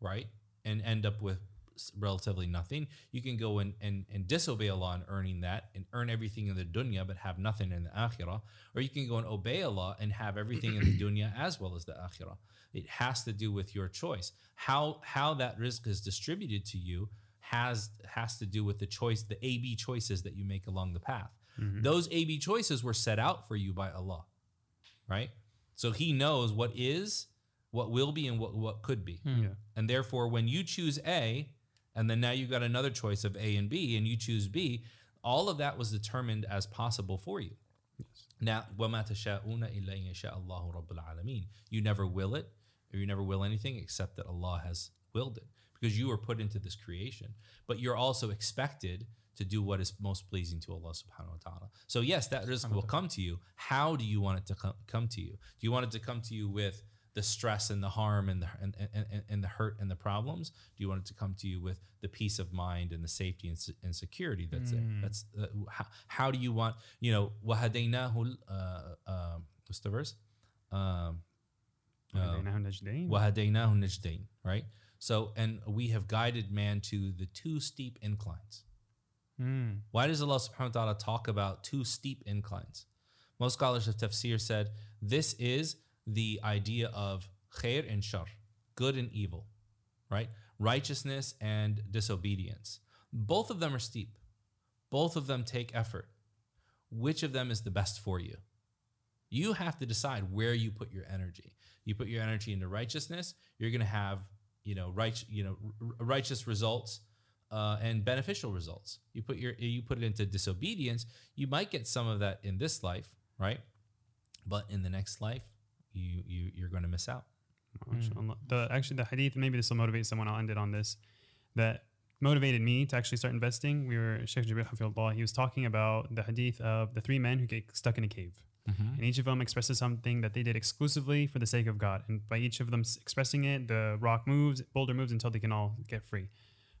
right? And end up with s- relatively nothing. You can go and, and, and disobey Allah and earning that and earn everything in the dunya but have nothing in the akhirah. Or you can go and obey Allah and have everything in the dunya as well as the akhirah. It has to do with your choice. How how that rizq is distributed to you has has to do with the choice, the A B choices that you make along the path. Mm-hmm. Those A B choices were set out for you by Allah. Right? So he knows what is, what will be, and what, what could be. Mm-hmm. Yeah. And therefore, when you choose A, and then now you've got another choice of A and B, and you choose B, all of that was determined as possible for you. Yes. Now, وَمَا تَشَاءُونَ إِلَّا إِنْ يَشَاءَ اللَّهُ رَبُّ الْعَالَمِينَ You never will it, or you never will anything except that Allah has willed it because you were put into this creation. But you're also expected to do what is most pleasing to Allah subhanahu wa ta'ala. So yes, that rizq will come to you. How do you want it to come to you? Do you want it to come to you with the stress and the harm and the and, and, and the hurt and the problems? Do you want it to come to you with the peace of mind and the safety and, and security that's mm. That's uh, how, how do you want you know wahadainahu uh, uh, what's the verse? Um, um, Wahadainahu Najdain, right? So, and we have guided man to the two steep inclines. Mm. Why does Allah subhanahu wa ta'ala talk about two steep inclines? Most scholars of tafsir said this is the idea of khair and shar, good and evil, right? Righteousness and disobedience. Both of them are steep, both of them take effort. Which of them is the best for you? You have to decide where you put your energy. You put your energy into righteousness, you're going to have, you know, right, you know, righteous results uh, and beneficial results. You put your you put it into disobedience, you might get some of that in this life, right? But in the next life, you you you're going to miss out. MashaAllah. The actually the hadith, maybe this will motivate someone. I'll end it on this. That motivated me to actually start investing. We were Sheikh Jibril Hafizullah, He was talking about the hadith of the three men who get stuck in a cave. And each of them expresses something that they did exclusively for the sake of God. And by each of them expressing it, the rock moves, boulder moves until they can all get free.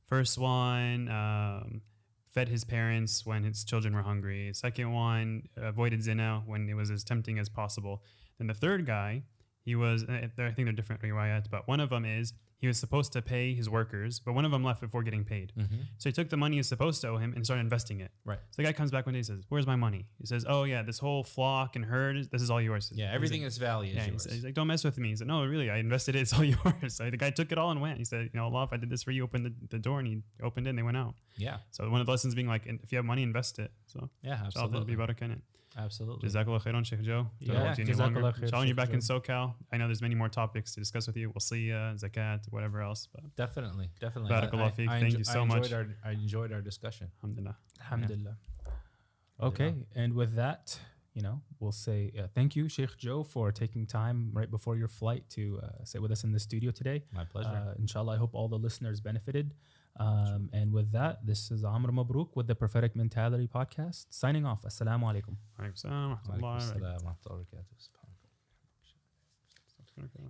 First one um, fed his parents when his children were hungry. Second one avoided zina when it was as tempting as possible. Then the third guy, he was, uh, I think they're different riwayat, but one of them is he was supposed to pay his workers, but one of them left before getting paid. Mm-hmm. So he took the money he was supposed to owe him and started investing it. Right. So the guy comes back one day and says, Where's my money? He says, Oh, yeah, this whole flock and herd, this is all yours. Yeah, everything like, is value is yeah, yours. he's, he's like, Don't mess with me. He said, No, really, I invested it. It's all yours. So the guy took it all and went. He said, You know, Allah, if I did this for you, open the, the door. And he opened it and they went out. yeah, So one of the lessons being like, if you have money, invest it. So yeah, inshallah, there'll be absolutely, barakah in it. Absolutely. Jazakallah khairan, Sheikh Joe. Yeah, Don't hold you jazakallah khair, Inshallah, you're Sheikh back in Joe. SoCal. I know there's many more topics to discuss with you. Wasiyah, zakat, whatever else. But Definitely, definitely. Barakallah I- I- feek. I Thank you so I much. Our, I enjoyed our discussion. alhamdulillah. Alhamdulillah. Okay, and with that, you know, we'll say uh, thank you, Sheikh Joe, for taking time right before your flight to uh, sit with us in the studio today. My pleasure. Uh, inshallah, I hope all the listeners benefited. Um, and with that, this is Amr Mabruk with the Prophetic Mentality Podcast, signing off. Assalamu alaikum. Alaikum salam wa Wa alaikum